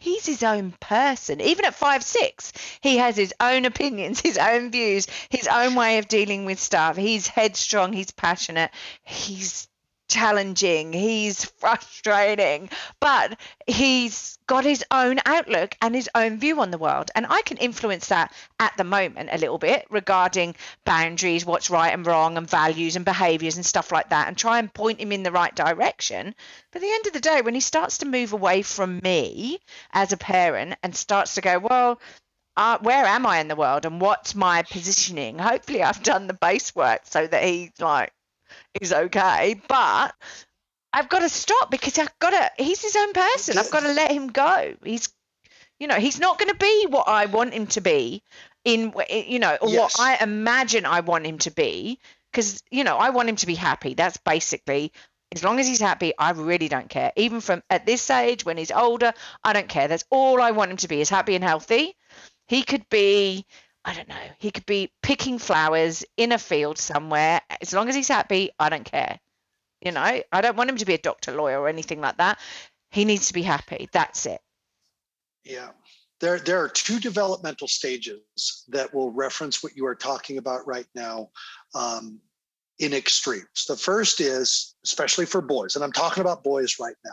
he's his own person. Even at five six, he has his own opinions, his own views, his own way of dealing with stuff. He's headstrong, he's passionate, he's challenging, he's frustrating, but he's got his own outlook and his own view on the world. And I can influence that at the moment a little bit regarding boundaries, what's right and wrong, and values and behaviors and stuff like that, and try and point him in the right direction. But at the end of the day, when he starts to move away from me as a parent and starts to go, well, uh, where am I in the world and what's my positioning? Hopefully, I've done the base work so that he's like, is okay, but I've got to stop because I've got to. He's his own person. I've got to let him go. He's, you know, he's not going to be what I want him to be in, you know, or yes. what I imagine I want him to be. Because you know, I want him to be happy. That's basically as long as he's happy, I really don't care. Even from at this age, when he's older, I don't care. That's all I want him to be is happy and healthy. He could be I don't know. He could be picking flowers in a field somewhere. As long as he's happy, I don't care. You know, I don't want him to be a doctor, lawyer, or anything like that. He needs to be happy. That's it. Yeah. There, there are two developmental stages that will reference what you are talking about right now um, in extremes. The first is, especially for boys, and I'm talking about boys right now,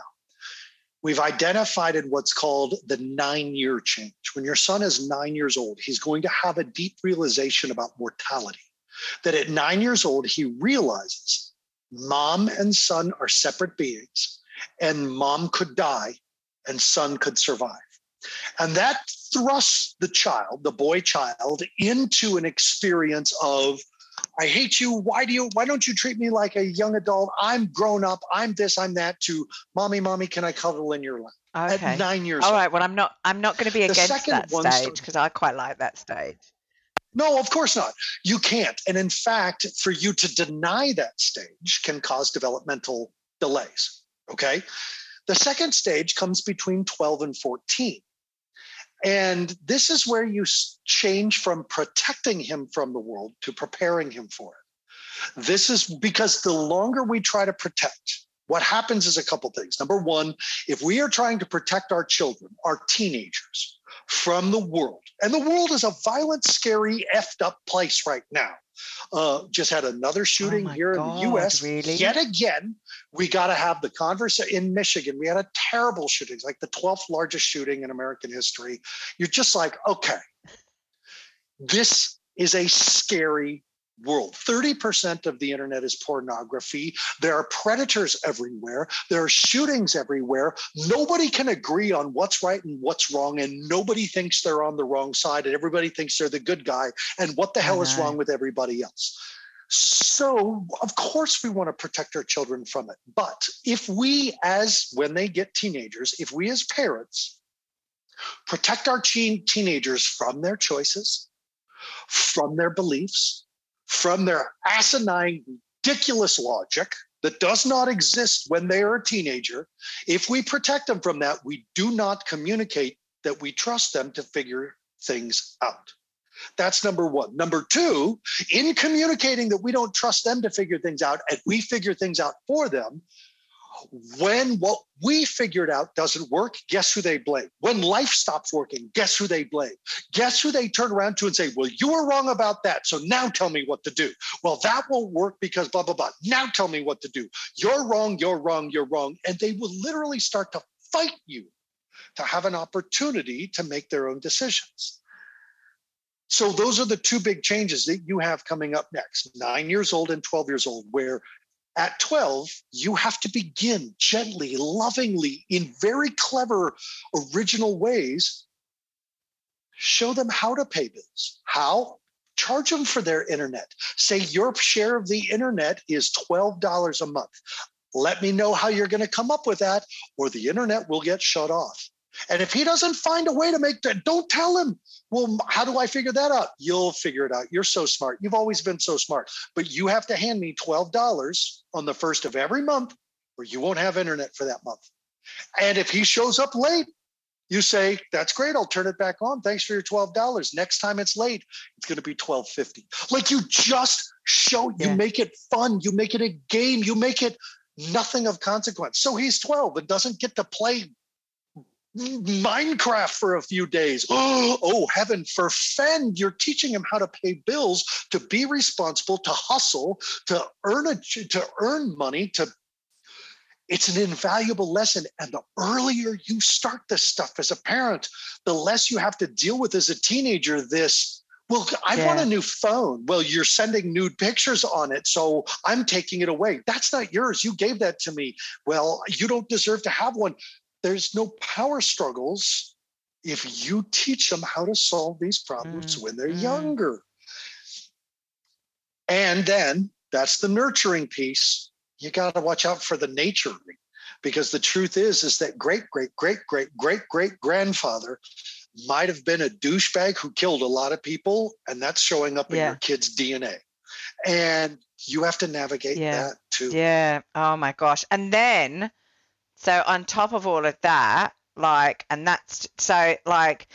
We've identified in what's called the nine year change. When your son is nine years old, he's going to have a deep realization about mortality. That at nine years old, he realizes mom and son are separate beings, and mom could die and son could survive. And that thrusts the child, the boy child, into an experience of I hate you. Why do you why don't you treat me like a young adult? I'm grown up. I'm this, I'm that to mommy, mommy, can I cuddle in your lap? Okay. At nine years old. All right. Well, I'm not I'm not going to be the against that stage because I quite like that stage. No, of course not. You can't. And in fact, for you to deny that stage can cause developmental delays. Okay. The second stage comes between 12 and 14. And this is where you change from protecting him from the world to preparing him for it. This is because the longer we try to protect, what happens is a couple things. Number one, if we are trying to protect our children, our teenagers, from the world, and the world is a violent, scary, effed up place right now. Uh, just had another shooting oh here God, in the US. Really? Yet again, we got to have the converse in Michigan. We had a terrible shooting, like the 12th largest shooting in American history. You're just like, okay, this is a scary world. 30% of the internet is pornography. There are predators everywhere. There are shootings everywhere. Nobody can agree on what's right and what's wrong, and nobody thinks they're on the wrong side, and everybody thinks they're the good guy. And what the hell is wrong with everybody else? So, of course, we want to protect our children from it. But if we, as when they get teenagers, if we as parents protect our teen- teenagers from their choices, from their beliefs, from their asinine, ridiculous logic that does not exist when they are a teenager, if we protect them from that, we do not communicate that we trust them to figure things out. That's number one. Number two, in communicating that we don't trust them to figure things out and we figure things out for them, when what we figured out doesn't work, guess who they blame? When life stops working, guess who they blame? Guess who they turn around to and say, Well, you were wrong about that. So now tell me what to do. Well, that won't work because blah, blah, blah. Now tell me what to do. You're wrong, you're wrong, you're wrong. And they will literally start to fight you to have an opportunity to make their own decisions. So those are the two big changes that you have coming up next nine years old and 12 years old, where at 12, you have to begin gently, lovingly, in very clever, original ways. Show them how to pay bills. How? Charge them for their internet. Say your share of the internet is $12 a month. Let me know how you're going to come up with that, or the internet will get shut off. And if he doesn't find a way to make that, don't tell him. Well, how do I figure that out? You'll figure it out. You're so smart. You've always been so smart. But you have to hand me $12 on the first of every month, or you won't have internet for that month. And if he shows up late, you say, that's great. I'll turn it back on. Thanks for your $12. Next time it's late, it's going to be 1250. Like you just show, yeah. you make it fun. You make it a game. You make it nothing of consequence. So he's 12 and doesn't get to play Minecraft for a few days. Oh, heaven forfend. You're teaching him how to pay bills, to be responsible, to hustle, to earn a to earn money, to it's an invaluable lesson. And the earlier you start this stuff as a parent, the less you have to deal with as a teenager this. Well, I yeah. want a new phone. Well, you're sending nude pictures on it. So I'm taking it away. That's not yours. You gave that to me. Well, you don't deserve to have one there's no power struggles if you teach them how to solve these problems mm, when they're mm. younger. And then that's the nurturing piece. You got to watch out for the nurturing because the truth is is that great great great great great great grandfather might have been a douchebag who killed a lot of people and that's showing up in yeah. your kid's DNA. And you have to navigate yeah. that too. Yeah. Oh my gosh. And then so on top of all of that, like, and that's so like,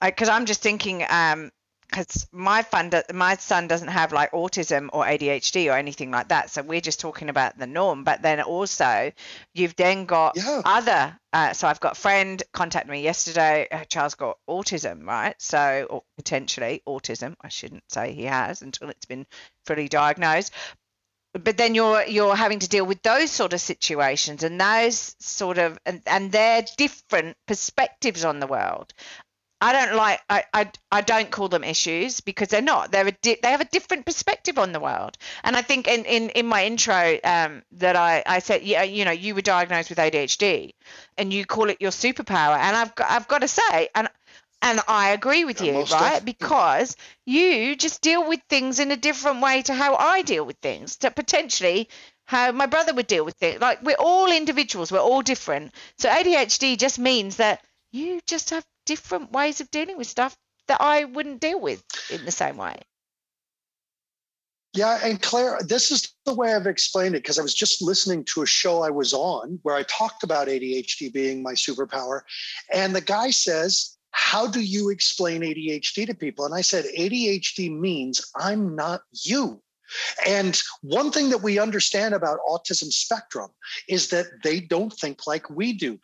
because I'm just thinking, um, because my fun, my son doesn't have like autism or ADHD or anything like that. So we're just talking about the norm. But then also, you've then got yeah. other. Uh, so I've got a friend contacted me yesterday. Uh, Charles got autism, right? So or potentially autism. I shouldn't say he has until it's been fully diagnosed but then you're you're having to deal with those sort of situations and those sort of and, and their different perspectives on the world. I don't like I, I i don't call them issues because they're not. They're a di- they have a different perspective on the world. And i think in in, in my intro um that i i said yeah you know you were diagnosed with adhd and you call it your superpower. And i've got i've got to say and and I agree with you, right? Because you just deal with things in a different way to how I deal with things, to potentially how my brother would deal with it. Like we're all individuals, we're all different. So ADHD just means that you just have different ways of dealing with stuff that I wouldn't deal with in the same way. Yeah, and Claire, this is the way I've explained it because I was just listening to a show I was on where I talked about ADHD being my superpower. And the guy says, How do you explain ADHD to people? And I said, ADHD means I'm not you. And one thing that we understand about autism spectrum is that they don't think like we do.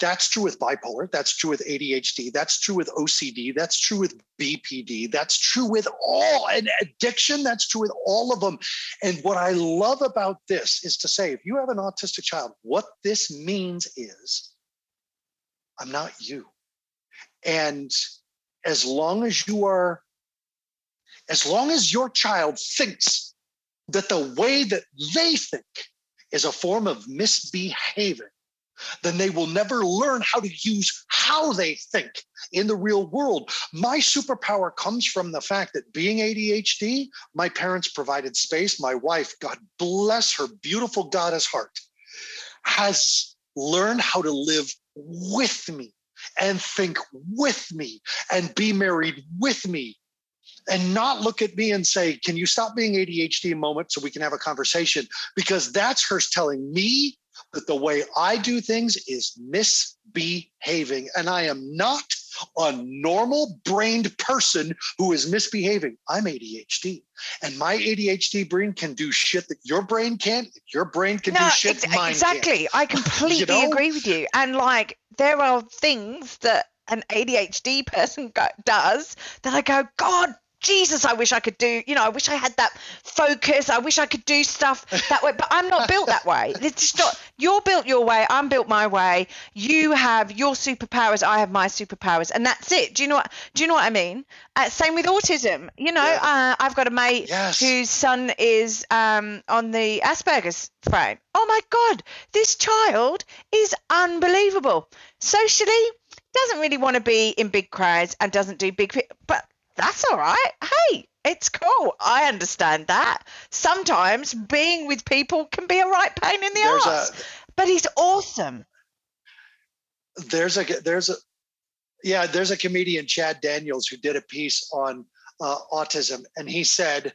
That's true with bipolar. That's true with ADHD. That's true with OCD. That's true with BPD. That's true with all and addiction. That's true with all of them. And what I love about this is to say, if you have an autistic child, what this means is, I'm not you. And as long as you are, as long as your child thinks that the way that they think is a form of misbehaving, then they will never learn how to use how they think in the real world. My superpower comes from the fact that being ADHD, my parents provided space. My wife, God bless her beautiful goddess heart, has learned how to live with me and think with me and be married with me and not look at me and say, Can you stop being ADHD a moment so we can have a conversation? Because that's her telling me that the way I do things is misbehaving. And I am not a normal brained person who is misbehaving. I'm ADHD. And my ADHD brain can do shit that your brain can't. Your brain can no, do shit ex- Exactly. I completely you know? agree with you. And like, there are things that an ADHD person go- does that I go, God Jesus, I wish I could do, you know, I wish I had that focus. I wish I could do stuff that way, but I'm not built that way. It's just not, you're built your way. I'm built my way. You have your superpowers. I have my superpowers. And that's it. Do you know what, do you know what I mean? Uh, same with autism. You know, yeah. uh, I've got a mate yes. whose son is um, on the Asperger's frame. Oh my God, this child is unbelievable. Socially, doesn't really want to be in big crowds and doesn't do big, but that's all right. Hey, it's cool. I understand that. Sometimes being with people can be a right pain in the there's ass. A, but he's awesome. There's a there's a yeah, there's a comedian Chad Daniels who did a piece on uh, autism, and he said,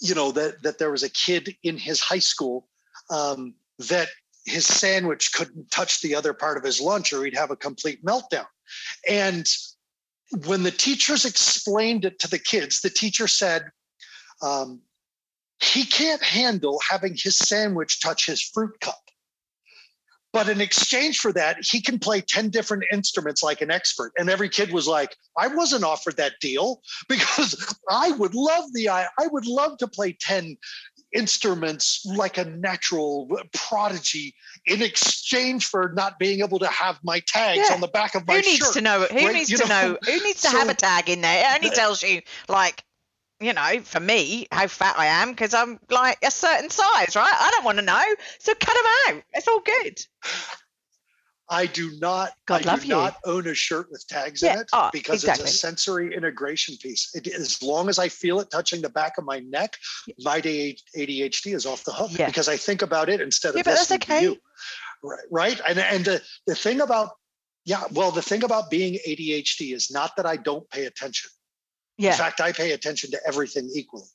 you know, that that there was a kid in his high school um, that his sandwich couldn't touch the other part of his lunch, or he'd have a complete meltdown. And when the teachers explained it to the kids, the teacher said, um, he can't handle having his sandwich touch his fruit cup. But in exchange for that, he can play 10 different instruments like an expert. And every kid was like, I wasn't offered that deal because I would love the I, I would love to play 10 instruments like a natural prodigy in exchange for not being able to have my tags yeah. on the back of my shirt. Who needs shirt, to know? Who right? needs you to know, know? Who needs to so, have a tag in there? It only tells you like you know, for me, how fat I am because I'm like a certain size, right? I don't want to know. So cut them out. It's all good. I do not. God I do you. not own a shirt with tags yeah. in it oh, because exactly. it's a sensory integration piece. It, as long as I feel it touching the back of my neck, my ADHD is off the hook yeah. because I think about it instead of yeah, but that's okay. you. Right, right. And and the the thing about yeah, well, the thing about being ADHD is not that I don't pay attention. Yeah. In fact, I pay attention to everything equally.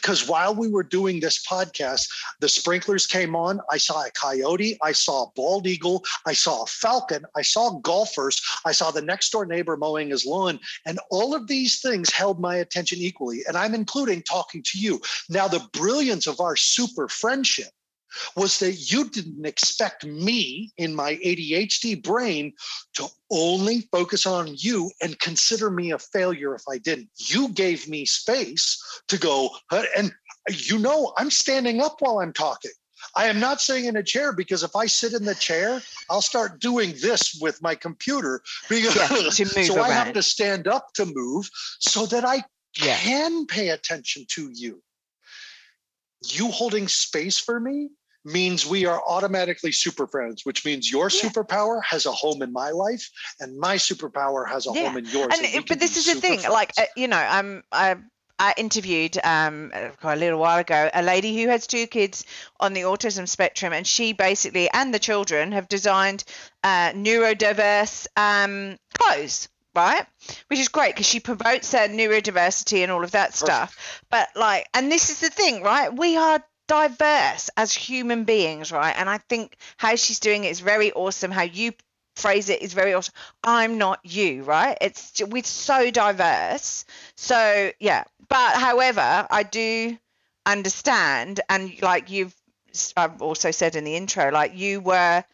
Because while we were doing this podcast, the sprinklers came on. I saw a coyote, I saw a bald eagle, I saw a falcon, I saw golfers, I saw the next door neighbor mowing his lawn. And all of these things held my attention equally. And I'm including talking to you. Now, the brilliance of our super friendship was that you didn't expect me in my ADHD brain to only focus on you and consider me a failure if I didn't. You gave me space to go, and you know, I'm standing up while I'm talking. I am not sitting in a chair because if I sit in the chair, I'll start doing this with my computer because yeah, so around. I have to stand up to move so that I yeah. can pay attention to you. You holding space for me means we are automatically super friends, which means your yeah. superpower has a home in my life and my superpower has a yeah. home in yours. And, and but this is the thing, friends. like uh, you know, I'm I I interviewed um, quite a little while ago a lady who has two kids on the autism spectrum, and she basically and the children have designed uh, neurodiverse um, clothes right? Which is great because she promotes uh, neurodiversity and all of that stuff. But like, and this is the thing, right? We are diverse as human beings, right? And I think how she's doing it is very awesome. How you phrase it is very awesome. I'm not you, right? It's we're so diverse. So yeah, but however, I do understand, and like you've I've also said in the intro, like you were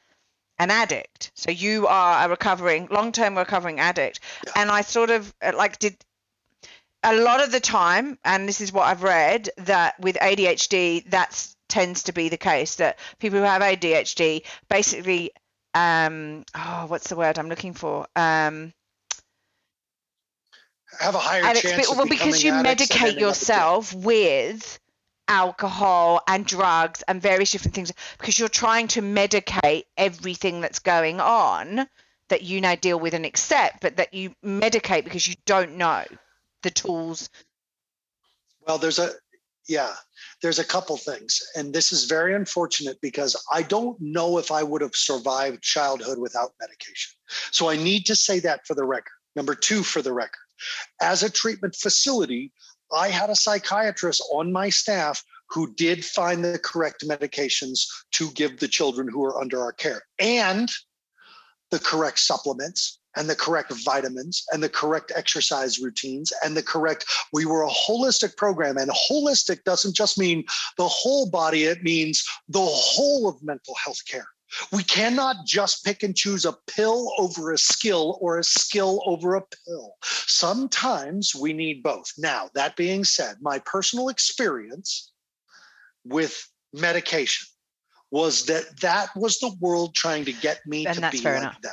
an addict. So you are a recovering, long-term recovering addict. And I sort of uh, like did a lot of the time, and this is what I've read, that with ADHD, that tends to be the case that people who have ADHD basically, um, oh, what's the word I'm looking for? Um, have a higher addicts, chance. well, because you medicate yourself with alcohol and drugs and various different things because you're trying to medicate everything that's going on that you now deal with and accept, but that you medicate because you don't know the tools. Well, there's a yeah, there's a couple things, and this is very unfortunate because I don't know if I would have survived childhood without medication. So I need to say that for the record. Number two, for the record, as a treatment facility, I had a psychiatrist on my staff who did find the correct medications to give the children who are under our care and the correct supplements and the correct vitamins and the correct exercise routines and the correct we were a holistic program and holistic doesn't just mean the whole body it means the whole of mental health care we cannot just pick and choose a pill over a skill or a skill over a pill. Sometimes we need both. Now, that being said, my personal experience with medication was that that was the world trying to get me and to be like enough. them.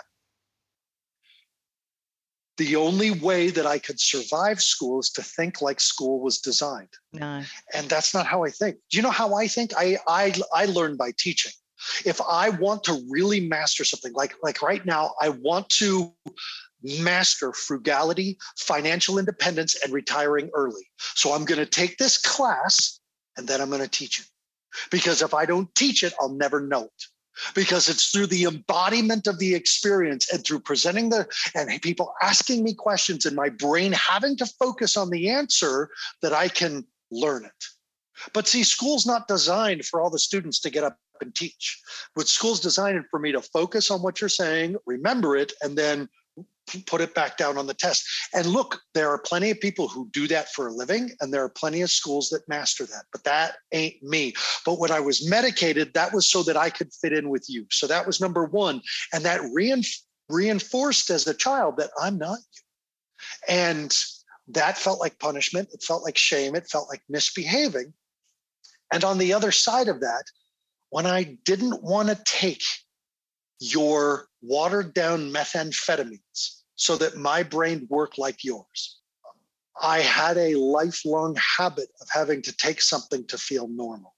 The only way that I could survive school is to think like school was designed. No. And that's not how I think. Do you know how I think? I I I learn by teaching if i want to really master something like like right now i want to master frugality financial independence and retiring early so i'm going to take this class and then i'm going to teach it because if i don't teach it i'll never know it because it's through the embodiment of the experience and through presenting the and people asking me questions and my brain having to focus on the answer that i can learn it but see school's not designed for all the students to get up and teach. With schools designed for me to focus on what you're saying, remember it, and then put it back down on the test. And look, there are plenty of people who do that for a living, and there are plenty of schools that master that, but that ain't me. But when I was medicated, that was so that I could fit in with you. So that was number one. And that reinforced as a child that I'm not you. And that felt like punishment. It felt like shame. It felt like misbehaving. And on the other side of that, when I didn't want to take your watered down methamphetamines so that my brain worked like yours. I had a lifelong habit of having to take something to feel normal.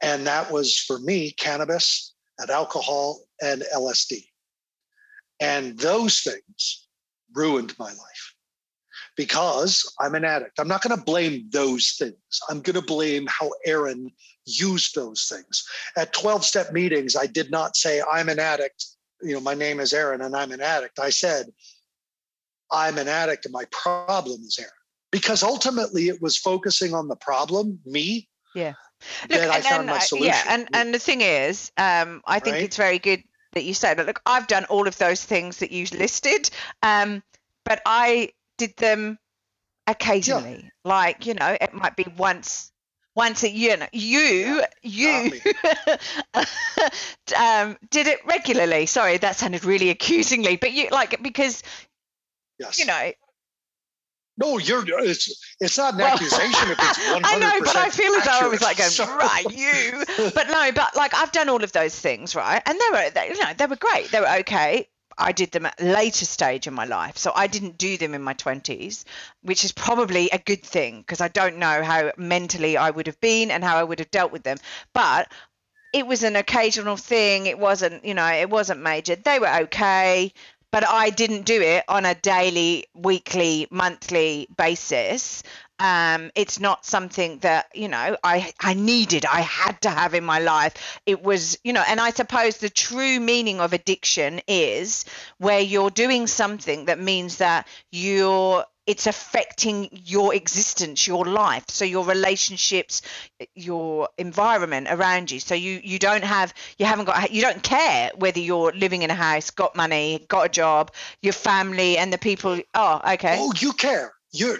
And that was for me cannabis and alcohol and LSD. And those things ruined my life because I'm an addict. I'm not going to blame those things. I'm going to blame how Aaron used those things. At 12 step meetings, I did not say, I'm an addict. You know, my name is Aaron and I'm an addict. I said, I'm an addict and my problem is Aaron. Because ultimately it was focusing on the problem, me. Yeah. Look, that I found my solution. Yeah, and, and the thing is, um, I think right? it's very good that you said, that look, I've done all of those things that you listed, um, but I did them occasionally. Yeah. Like, you know, it might be once once a you know you yeah, you um, did it regularly sorry that sounded really accusingly but you like because yes. you know no, you're it's it's not an well, accusation if it's 100 I know, but I feel as though I was like going, right, you. But no, but like I've done all of those things, right? And they were, they, you know, they were great. They were okay. I did them at a later stage in my life. So I didn't do them in my 20s, which is probably a good thing because I don't know how mentally I would have been and how I would have dealt with them. But it was an occasional thing. It wasn't, you know, it wasn't major. They were okay, but I didn't do it on a daily, weekly, monthly basis. Um, it's not something that you know I I needed, I had to have in my life. It was you know, and I suppose the true meaning of addiction is where you're doing something that means that you're it's affecting your existence your life. So your relationships your environment around you. So you you don't have you haven't got you don't care whether you're living in a house got money got a job your family and the people oh okay. Oh you care. You're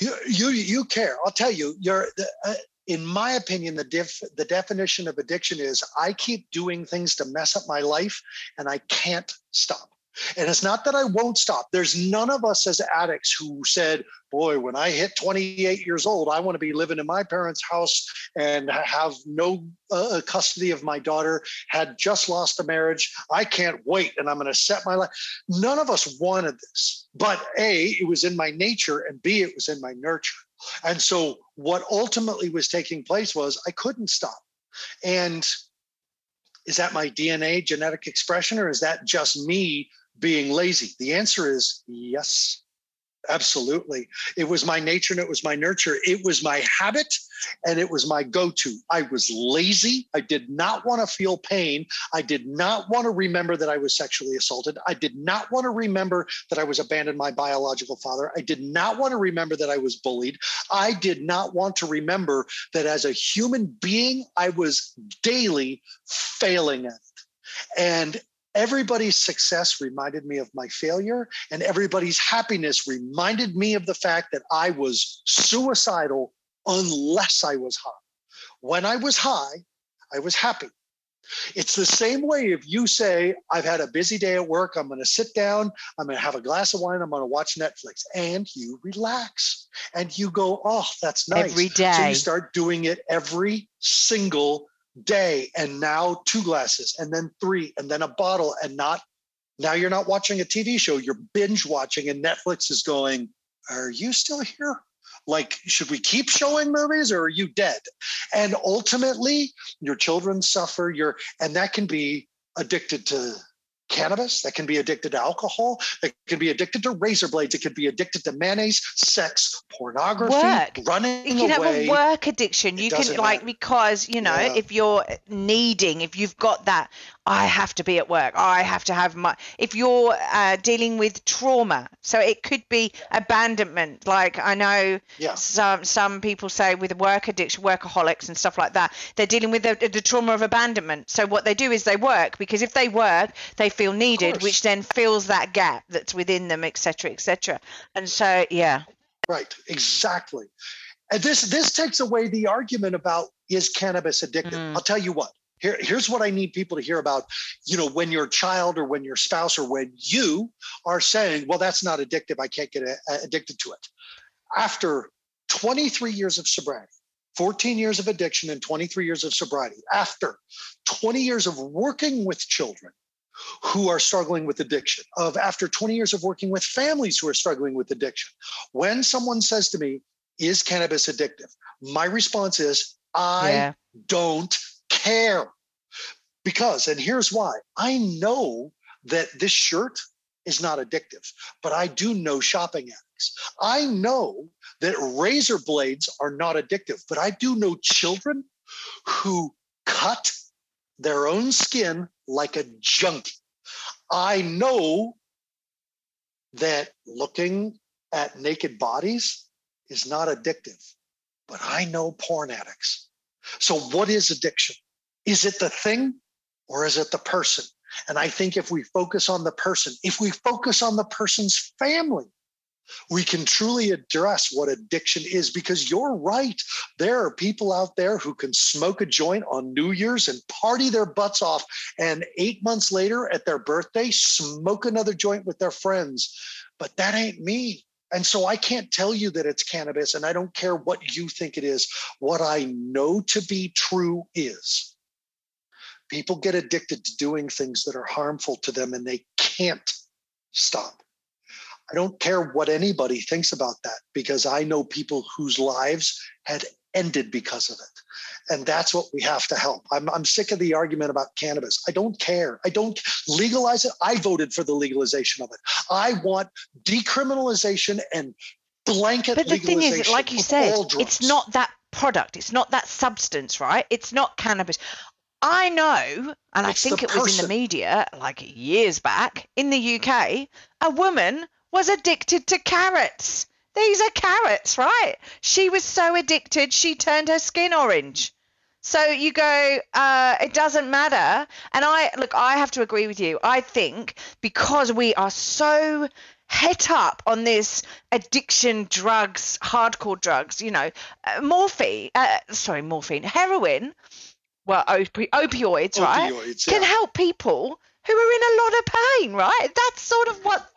you you, you care i'll tell you you're uh, in my opinion, the def, the definition of addiction is I keep doing things to mess up my life and I can't stop. And it's not that I won't stop. There's none of us as addicts who said, boy, when I hit 28 years old, I want to be living in my parents' house and have no uh, uh, custody of my daughter, had just lost a marriage. I can't wait and I'm going to set my life. None of us wanted this. But A, it was in my nature, and B, it was in my nurture. And so what ultimately was taking place was I couldn't stop. And is that my DNA genetic expression, or is that just me being lazy? The answer is yes. Absolutely. It was my nature and it was my nurture. It was my habit and it was my go to. I was lazy. I did not want to feel pain. I did not want to remember that I was sexually assaulted. I did not want to remember that I was abandoned by biological father. I did not want to remember that I was bullied. I did not want to remember that as a human being, I was daily failing at it. And everybody's success reminded me of my failure, and everybody's happiness reminded me of the fact that I was suicidal unless I was high. When I was high, I was happy. It's the same way if you say, I've had a busy day at work, I'm going to sit down, I'm going to have a glass of wine, I'm going to watch Netflix, and you relax and you go, Oh, that's nice. Every day. So you start doing it every single day and now two glasses and then three and then a bottle and not now you're not watching a TV show, you're binge watching and Netflix is going, Are you still here? Like, should we keep showing movies or are you dead? And ultimately, your children suffer, your and that can be addicted to cannabis, that can be addicted to alcohol, that can be addicted to razor blades, it could be addicted to mayonnaise, sex, pornography, work. running you can away. have a work addiction. You can like matter. because you know Yeah. if you're needing, if you've got that, I have to be at work. I have to have my. If you're uh, dealing with trauma, so it could be abandonment. Like I know Yeah. some some people say with work addiction, workaholics and stuff like that, they're dealing with the, the trauma of abandonment. So what they do is they work because if they work, they feel needed, which then fills that gap that's within them, etc., etc. And so yeah, Right, exactly. And this this takes away the argument about is cannabis addictive? Mm. I'll tell you what. Here, here's what I need people to hear about. You know, when your child or when your spouse or when you are saying, "Well, that's not addictive. I can't get uh, addicted to it." After 23 years of sobriety, 14 years of addiction, and 23 years of sobriety, after 20 years of working with children who are struggling with addiction, of after 20 years of working with families who are struggling with addiction, when someone says to me, Is cannabis addictive? My response is, I yeah, don't care. Because, and here's why I know that this shirt is not addictive, but I do know shopping addicts. I know that razor blades are not addictive, but I do know children who cut their own skin like a junkie. I know that looking at naked bodies is not addictive, but I know porn addicts. So, what is addiction? Is it the thing or is it the person? And I think if we focus on the person, if we focus on the person's family, we can truly address what addiction is because you're right. There are people out there who can smoke a joint on New Year's and party their butts off, and eight months later at their birthday, smoke another joint with their friends. But that ain't me. And so I can't tell you that it's cannabis, and I don't care what you think it is. What I know to be true is people get addicted to doing things that are harmful to them and they can't stop. I don't care what anybody thinks about that because I know people whose lives had ended because of it. And that's what we have to help. I'm, I'm sick of the argument about cannabis. I don't care. I don't legalize it. I voted for the legalization of it. I want decriminalization and blanket But the thing is, legalization like you said, it's not that product. It's not that substance, right? It's not cannabis. I know, and I think it was in the media like years back in the UK, a woman was addicted to carrots. These are carrots, right? She was so addicted, she turned her skin orange. So you go, uh, it doesn't matter. And I look, I have to agree with you. I think because we are so het up on this addiction drugs, hardcore drugs, you know, uh, morphine, uh, sorry, morphine, heroin, well, opi- opioids, right, Opioids, can help people who are in a lot of pain, right? That's sort of what.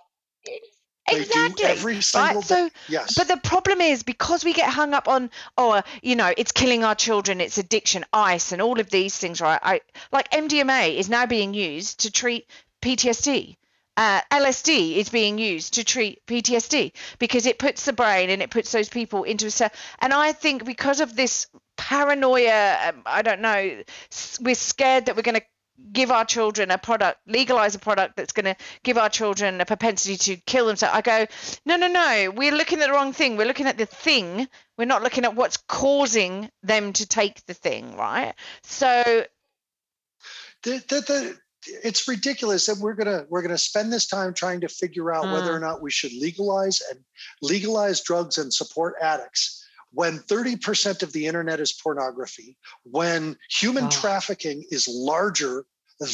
Exactly. every single right? So. Yes. but the problem is because we get hung up on, oh, uh, you know, it's killing our children, it's addiction, ice, and all of these things, right? I like MDMA is now being used to treat PTSD. Uh, LSD is being used to treat PTSD because it puts the brain and it puts those people into a. And I think because of this paranoia, um, I don't know, we're scared that we're going to give our children a product, legalize a product that's going to give our children a propensity to kill themselves. I go, no, no, no, we're looking at the wrong thing. We're looking at the thing. We're not looking at what's causing them to take the thing, right? So, the, the, the, it's ridiculous that we're gonna we're gonna spend this time trying to figure out whether Mm. or not we should legalize and legalize drugs and support addicts when 30% of the internet is pornography, when human Oh. trafficking is larger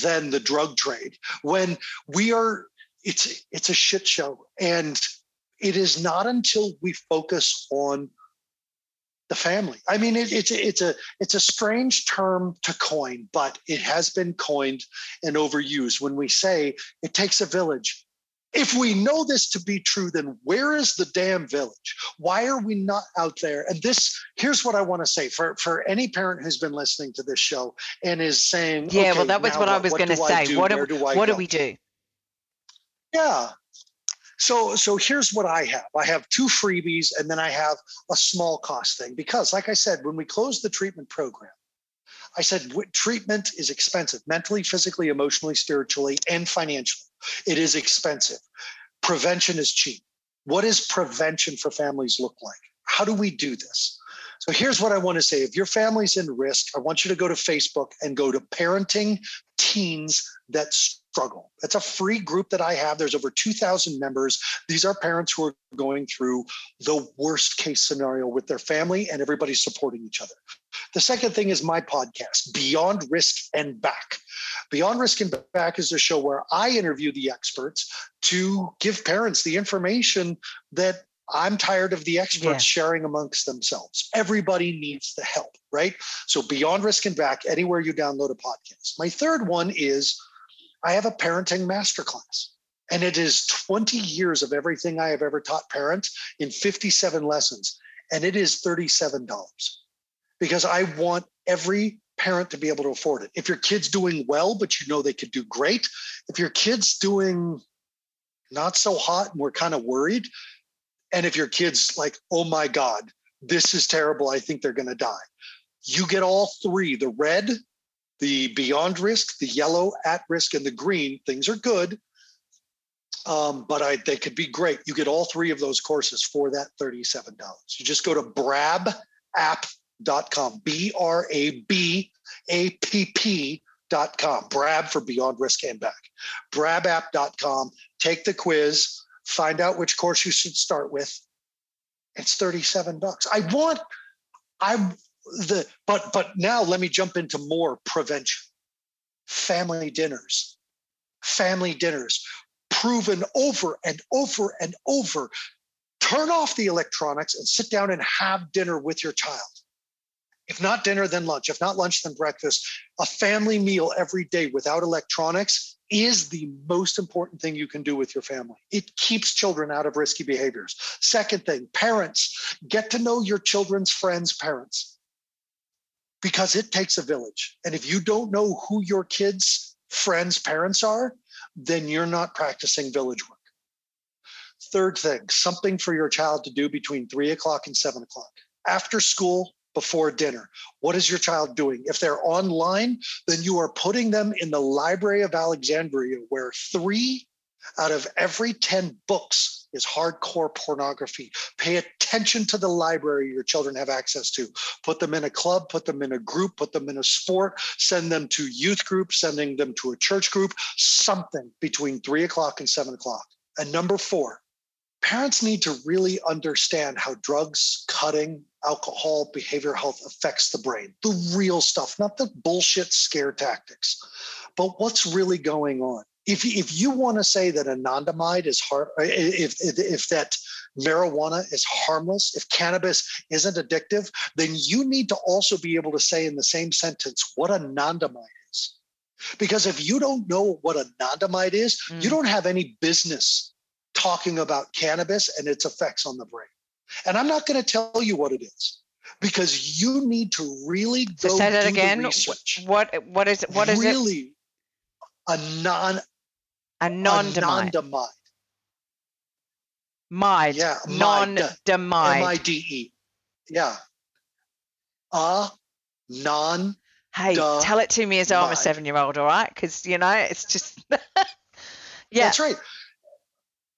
than the drug trade, when we are it's it's a shit show. And it is not until we focus on the family. I mean, it, it's it's a it's a strange term to coin, but it has been coined and overused. When we say it takes a village, if we know this to be true, then where is the damn village? Why are we not out there? And this here's what I want to say for for any parent who's been listening to this show and is saying, yeah, okay, well, that was what I was going to say. do? What, do, do what do we do? Yeah. So so here's what I have. I have two freebies and then I have a small cost thing because like I said when we closed the treatment program I said treatment is expensive mentally, physically, emotionally, spiritually and financially. It is expensive. Prevention is cheap. What does prevention for families look like? How do we do this? So here's what I want to say. If your family's in risk, I want you to go to Facebook and go to Parenting Teens That Struggle. That's a free group that I have. There's over 2,000 members. These are parents who are going through the worst case scenario with their family, and everybody's supporting each other. The second thing is my podcast, Beyond Risk and Back. Beyond Risk and Back is a show where I interview the experts to give parents the information that I'm tired of the experts Yeah. sharing amongst themselves. Everybody needs the help, right? So Beyond Risk and Back, anywhere you download a podcast. My third one is I have a parenting masterclass. And it is 20 years of everything I have ever taught parents in 57 lessons. And it is $37 because I want every parent to be able to afford it. If your kid's doing well, but you know they could do great, if your kid's doing not so hot and we're kind of worried, and if your kid's like, oh my God, this is terrible, I think they're going to die, you get all three the red, the beyond risk, the yellow at risk, and the green. Things are good. Um, but I, they could be great. You get all three of those courses for that $37. You just go to brabapp.com, B R A B A P P dot com, Brab for Beyond Risk and Back. Brabapp.com, take the quiz, find out which course you should start with. It's 37 bucks. I want, I, the, but, but now let me jump into more prevention. Family dinners, family dinners, proven over and over and over. Turn off the electronics and sit down and have dinner with your child. If not dinner, then lunch. If not lunch, then breakfast. A family meal every day without electronics is the most important thing you can do with your family. It keeps children out of risky behaviors. Second thing, parents, get to know your children's friends' parents because it takes a village. And if you don't know who your kids' friends' parents are, then you're not practicing village work. Third thing, something for your child to do between three o'clock and seven o'clock. After school, before dinner. What is your child doing? If they're online, then you are putting them in the Library of Alexandria, where three out of every 10 books is hardcore pornography. Pay attention to the library your children have access to. Put them in a club, put them in a group, put them in a sport, send them to youth group, sending them to a church group, something between three o'clock and seven o'clock. And number four, parents need to really understand how drugs, cutting, alcohol, behavior health affects the brain. The real stuff, not the bullshit scare tactics, but what's really going on if, if you want to say that anandamide is hard, if, if, if that marijuana is harmless, if cannabis isn't addictive, then you need to also be able to say in the same sentence what anandamide is. Because if you don't know what anandamide is, mm. you don't have any business talking about cannabis and its effects on the brain. And I'm not going to tell you what it is because you need to really go say that again. What what is what is really, it? a non Anandamide. Anandamide. Mide. Yeah. Non-demide. M-I-D-E. Yeah. A non. Hey, tell it to me as I'm a seven-year-old, all right? Because you know it's just. yeah. That's right.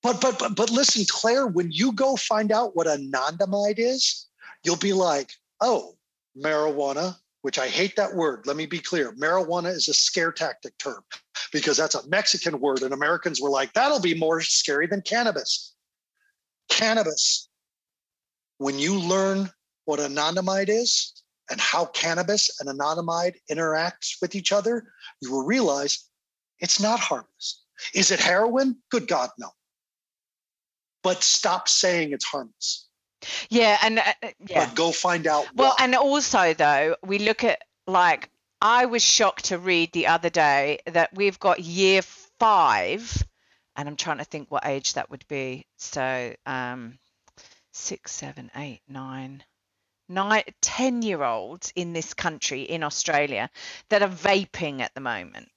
But but but but listen, Claire. When you go find out what anandamide is, you'll be like, oh, marijuana, which I hate that word. Let me be clear. Marijuana is a scare tactic term because that's a Mexican word. And Americans were like, that'll be more scary than cannabis. Cannabis, when you learn what anandamide is and how cannabis and anandamide interact with each other, you will realize it's not harmless. Is it heroin? Good God, no. But stop saying it's harmless. Yeah, and uh, uh, yeah. But go find out. Well, and also though, we look at like I was shocked to read the other day that we've got year five, and I'm trying to think what age that would be. So um, six, seven, eight, nine, nine, ten year olds in this country in Australia that are vaping at the moment.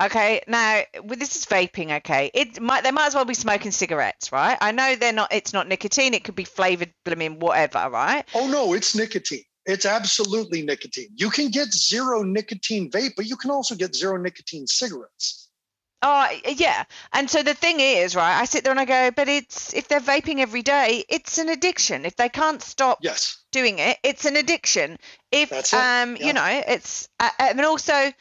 Okay, now well, this is vaping. Okay, it might they might as well be smoking cigarettes, right? I know they're not. It's not nicotine. It could be flavored, blooming whatever, right? Oh no, it's nicotine. It's absolutely nicotine. You can get zero nicotine vape, but you can also get zero nicotine cigarettes. Oh yeah, and so the thing is, right? I sit there and I go, but it's if they're vaping every day, it's an addiction. If they can't stop yes. doing it, it's an addiction. If um, yeah. you know, it's uh, and also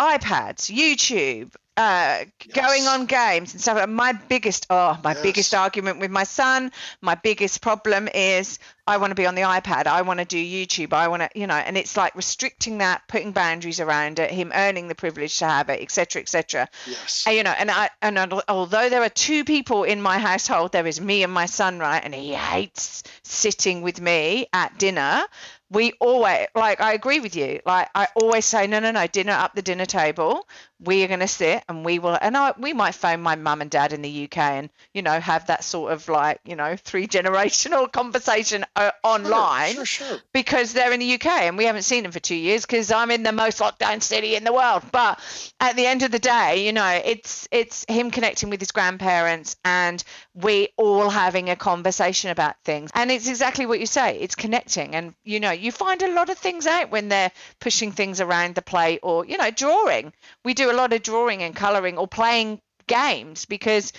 iPads, YouTube, uh, yes. going on games and stuff. My biggest, oh, my yes. biggest argument with my son, my biggest problem is I want to be on the iPad. I want to do YouTube. I want to, you know, and it's like restricting that, putting boundaries around it, him earning the privilege to have it, etc., etc. Yes. And, you know, and I, and although there are two people in my household, there is me and my son, right, and he hates sitting with me at dinner we always like i agree with you. Like i always say no no no dinner up the dinner table. We are going to sit and we will and I, we might phone my mum and dad in the uk and you know have that sort of like you know three generational conversation uh, online sure, sure, sure. because they're in the uk and we haven't seen them for two years because i'm in the most lockdown city in the world. But at the end of the day you know it's it's him connecting with his grandparents and we all having a conversation about things. And it's exactly what you say it's connecting. And you know you find a lot of things out when they're pushing things around the plate or you know drawing. We do a lot of drawing and coloring or playing games because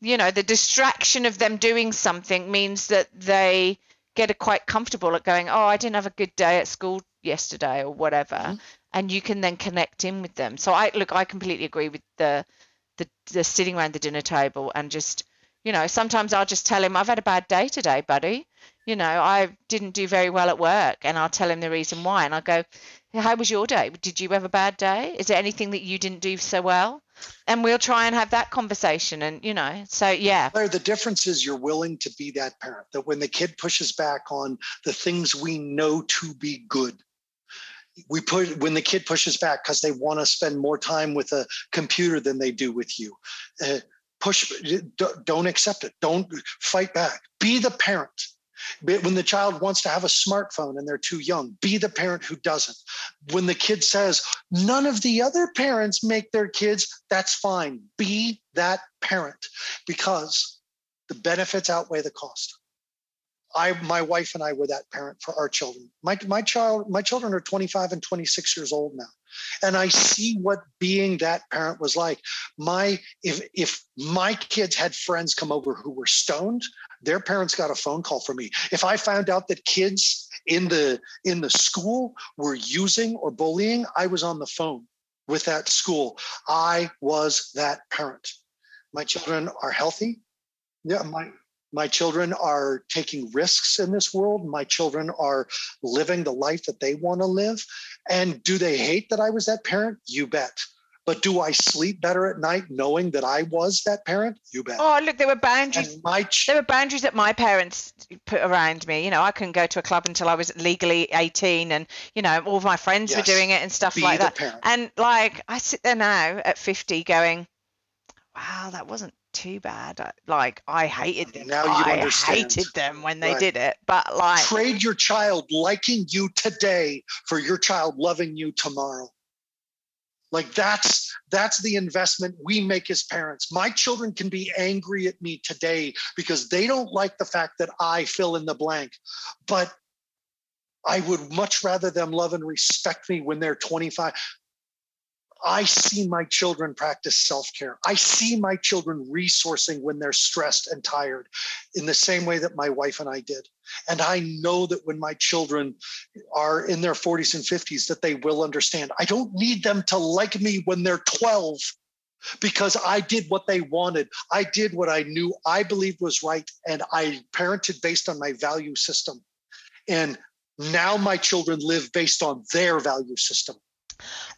you know the distraction of them doing something means that they get quite comfortable at going oh i didn't have a good day at school yesterday or whatever. Mm-hmm. and you can then connect in with them. So i look i completely agree with the, the the sitting around the dinner table and just you know sometimes i'll just tell him i've had a bad day today buddy you know i didn't do very well at work and i'll tell him the reason why and i'll go how was your day? Did you have a bad day? Is there anything that you didn't do so well? And we'll try and have that conversation. And, you know, so yeah. Claire, the difference is you're willing to be that parent, that when the kid pushes back on the things we know to be good, we put when the kid pushes back because they want to spend more time with a computer than they do with you. Uh, push, don't accept it. Don't fight back. Be the parent when the child wants to have a smartphone and they're too young, be the parent who doesn't. When the kid says, none of the other parents make their kids, that's fine. Be that parent because the benefits outweigh the cost. I, my wife and I were that parent for our children. My, my child, my children are 25 and 26 years old now. and I see what being that parent was like. My if if my kids had friends come over who were stoned, their parents got a phone call from me. If I found out that kids in the in the school were using or bullying, I was on the phone with that school. I was that parent. My children are healthy. Yeah, my my children are taking risks in this world. My children are living the life that they want to live. And do they hate that I was that parent? You bet. But do I sleep better at night knowing that I was that parent? You bet. Oh, look, there were boundaries. Ch- there were boundaries that my parents put around me. You know, I couldn't go to a club until I was legally 18, and you know, all of my friends yes. were doing it and stuff Be like that. Parent. And like, I sit there now at 50, going, "Wow, that wasn't too bad. Like I hated them. Now you I understand. hated them when they right. did it. But like trade your child liking you today for your child loving you tomorrow. Like that's that's the investment we make as parents. My children can be angry at me today because they don't like the fact that I fill in the blank. But I would much rather them love and respect me when they're 25. I see my children practice self care. I see my children resourcing when they're stressed and tired in the same way that my wife and I did. And I know that when my children are in their 40s and 50s, that they will understand. I don't need them to like me when they're 12 because I did what they wanted. I did what I knew I believed was right. And I parented based on my value system. And now my children live based on their value system.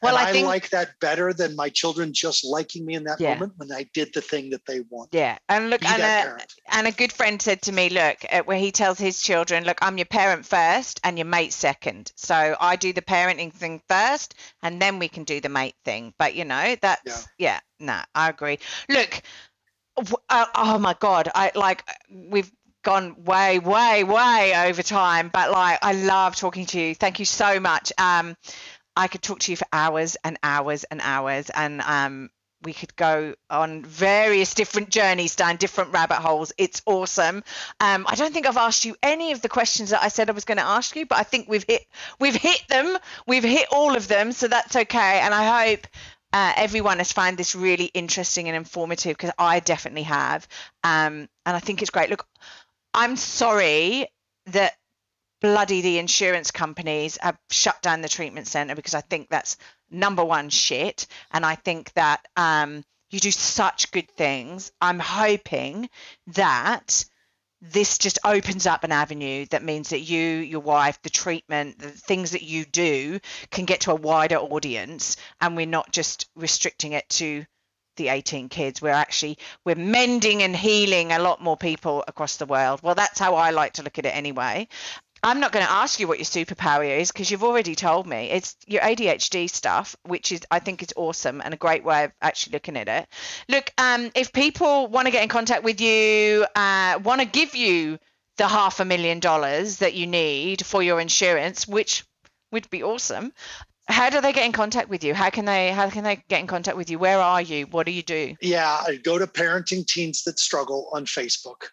Well, and I, think, I like that better than my children just liking me in that yeah. moment when I did the thing that they want. Yeah, and look, and a, and a good friend said to me, look, uh, where he tells his children, look, I'm your parent first and your mate second. So I do the parenting thing first, and then we can do the mate thing. But you know, that's yeah, yeah no, I agree. Look, uh, oh my god, I like we've gone way, way, way over time, but like I love talking to you. Thank you so much. Um, I could talk to you for hours and hours and hours, and um, we could go on various different journeys down different rabbit holes. It's awesome. Um, I don't think I've asked you any of the questions that I said I was going to ask you, but I think we've hit we've hit them. We've hit all of them, so that's okay. And I hope uh, everyone has found this really interesting and informative because I definitely have. Um, and I think it's great. Look, I'm sorry that bloody the insurance companies have shut down the treatment center because I think that's number one shit. And I think that um, you do such good things. I'm hoping that this just opens up an avenue that means that you, your wife, the treatment, the things that you do can get to a wider audience and we're not just restricting it to the 18 kids we're actually we're mending and healing a lot more people across the world well that's how i like to look at it anyway I'm not going to ask you what your superpower is because you've already told me. It's your ADHD stuff, which is I think is awesome and a great way of actually looking at it. Look, um, if people want to get in contact with you, uh, want to give you the half a million dollars that you need for your insurance, which would be awesome. How do they get in contact with you? How can they how can they get in contact with you? Where are you? What do you do? Yeah, I go to Parenting Teens That Struggle on Facebook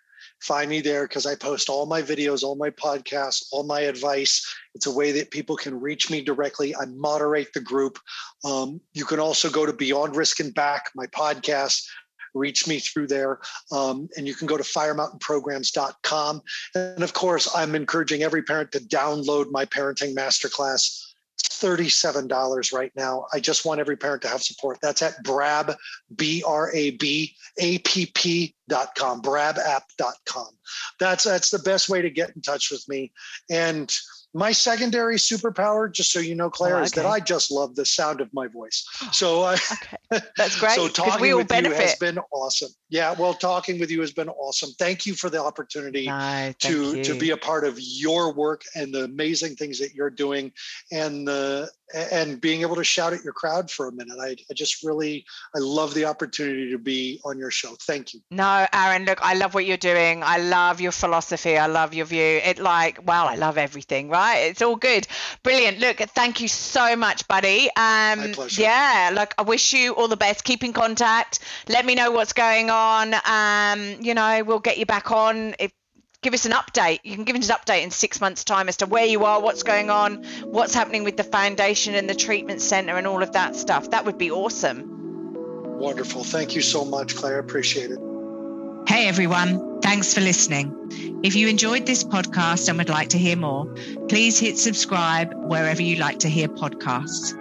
find me there because I post all my videos, all my podcasts, all my advice. It's a way that people can reach me directly. I moderate the group. Um, you can also go to Beyond Risk and Back, my podcast. Reach me through there. Um, and you can go to firemountainprograms.com. And of course, I'm encouraging every parent to download my parenting masterclass $37 right now. I just want every parent to have support. That's at Brab, B R A B A P P dot com, brabapp.com. That's that's the best way to get in touch with me. And my secondary superpower, just so you know, Claire, oh, okay. is that I just love the sound of my voice. Oh, so I, okay. that's great. so talking we with benefit. you has been awesome. Yeah, well, talking with you has been awesome. Thank you for the opportunity no, to to be a part of your work and the amazing things that you're doing, and the and being able to shout at your crowd for a minute. I, I just really I love the opportunity to be on your show. Thank you. No, Aaron, look, I love what you're doing. I love your philosophy. I love your view. It like, well, I love everything, right? It's all good. Brilliant. Look, thank you so much, buddy. Um My pleasure. yeah, look, I wish you all the best. Keep in contact. Let me know what's going on. Um, you know, we'll get you back on if give us an update. You can give us an update in six months' time as to where you are, what's going on, what's happening with the foundation and the treatment centre and all of that stuff. That would be awesome. Wonderful. Thank you so much, Claire. Appreciate it. Hey, everyone. Thanks for listening. If you enjoyed this podcast and would like to hear more, please hit subscribe wherever you like to hear podcasts.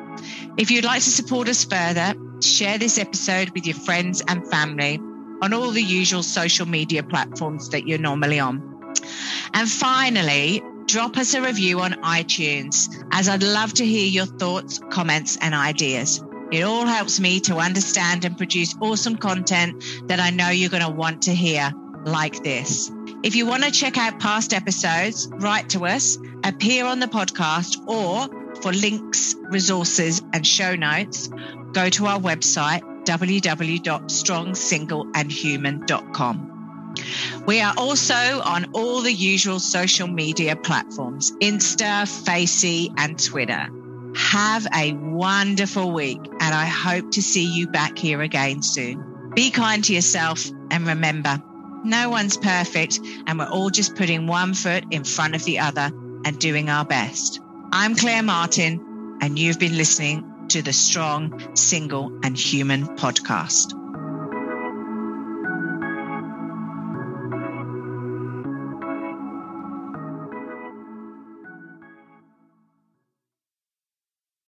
If you'd like to support us further, share this episode with your friends and family on all the usual social media platforms that you're normally on. And finally, drop us a review on iTunes, as I'd love to hear your thoughts, comments, and ideas. It all helps me to understand and produce awesome content that I know you're going to want to hear, like this. If you want to check out past episodes, write to us, appear on the podcast, or for links, resources, and show notes, go to our website, www.strongsingleandhuman.com. We are also on all the usual social media platforms Insta, Facey, and Twitter. Have a wonderful week, and I hope to see you back here again soon. Be kind to yourself, and remember, no one's perfect, and we're all just putting one foot in front of the other and doing our best. I'm Claire Martin, and you've been listening to the Strong, Single, and Human podcast.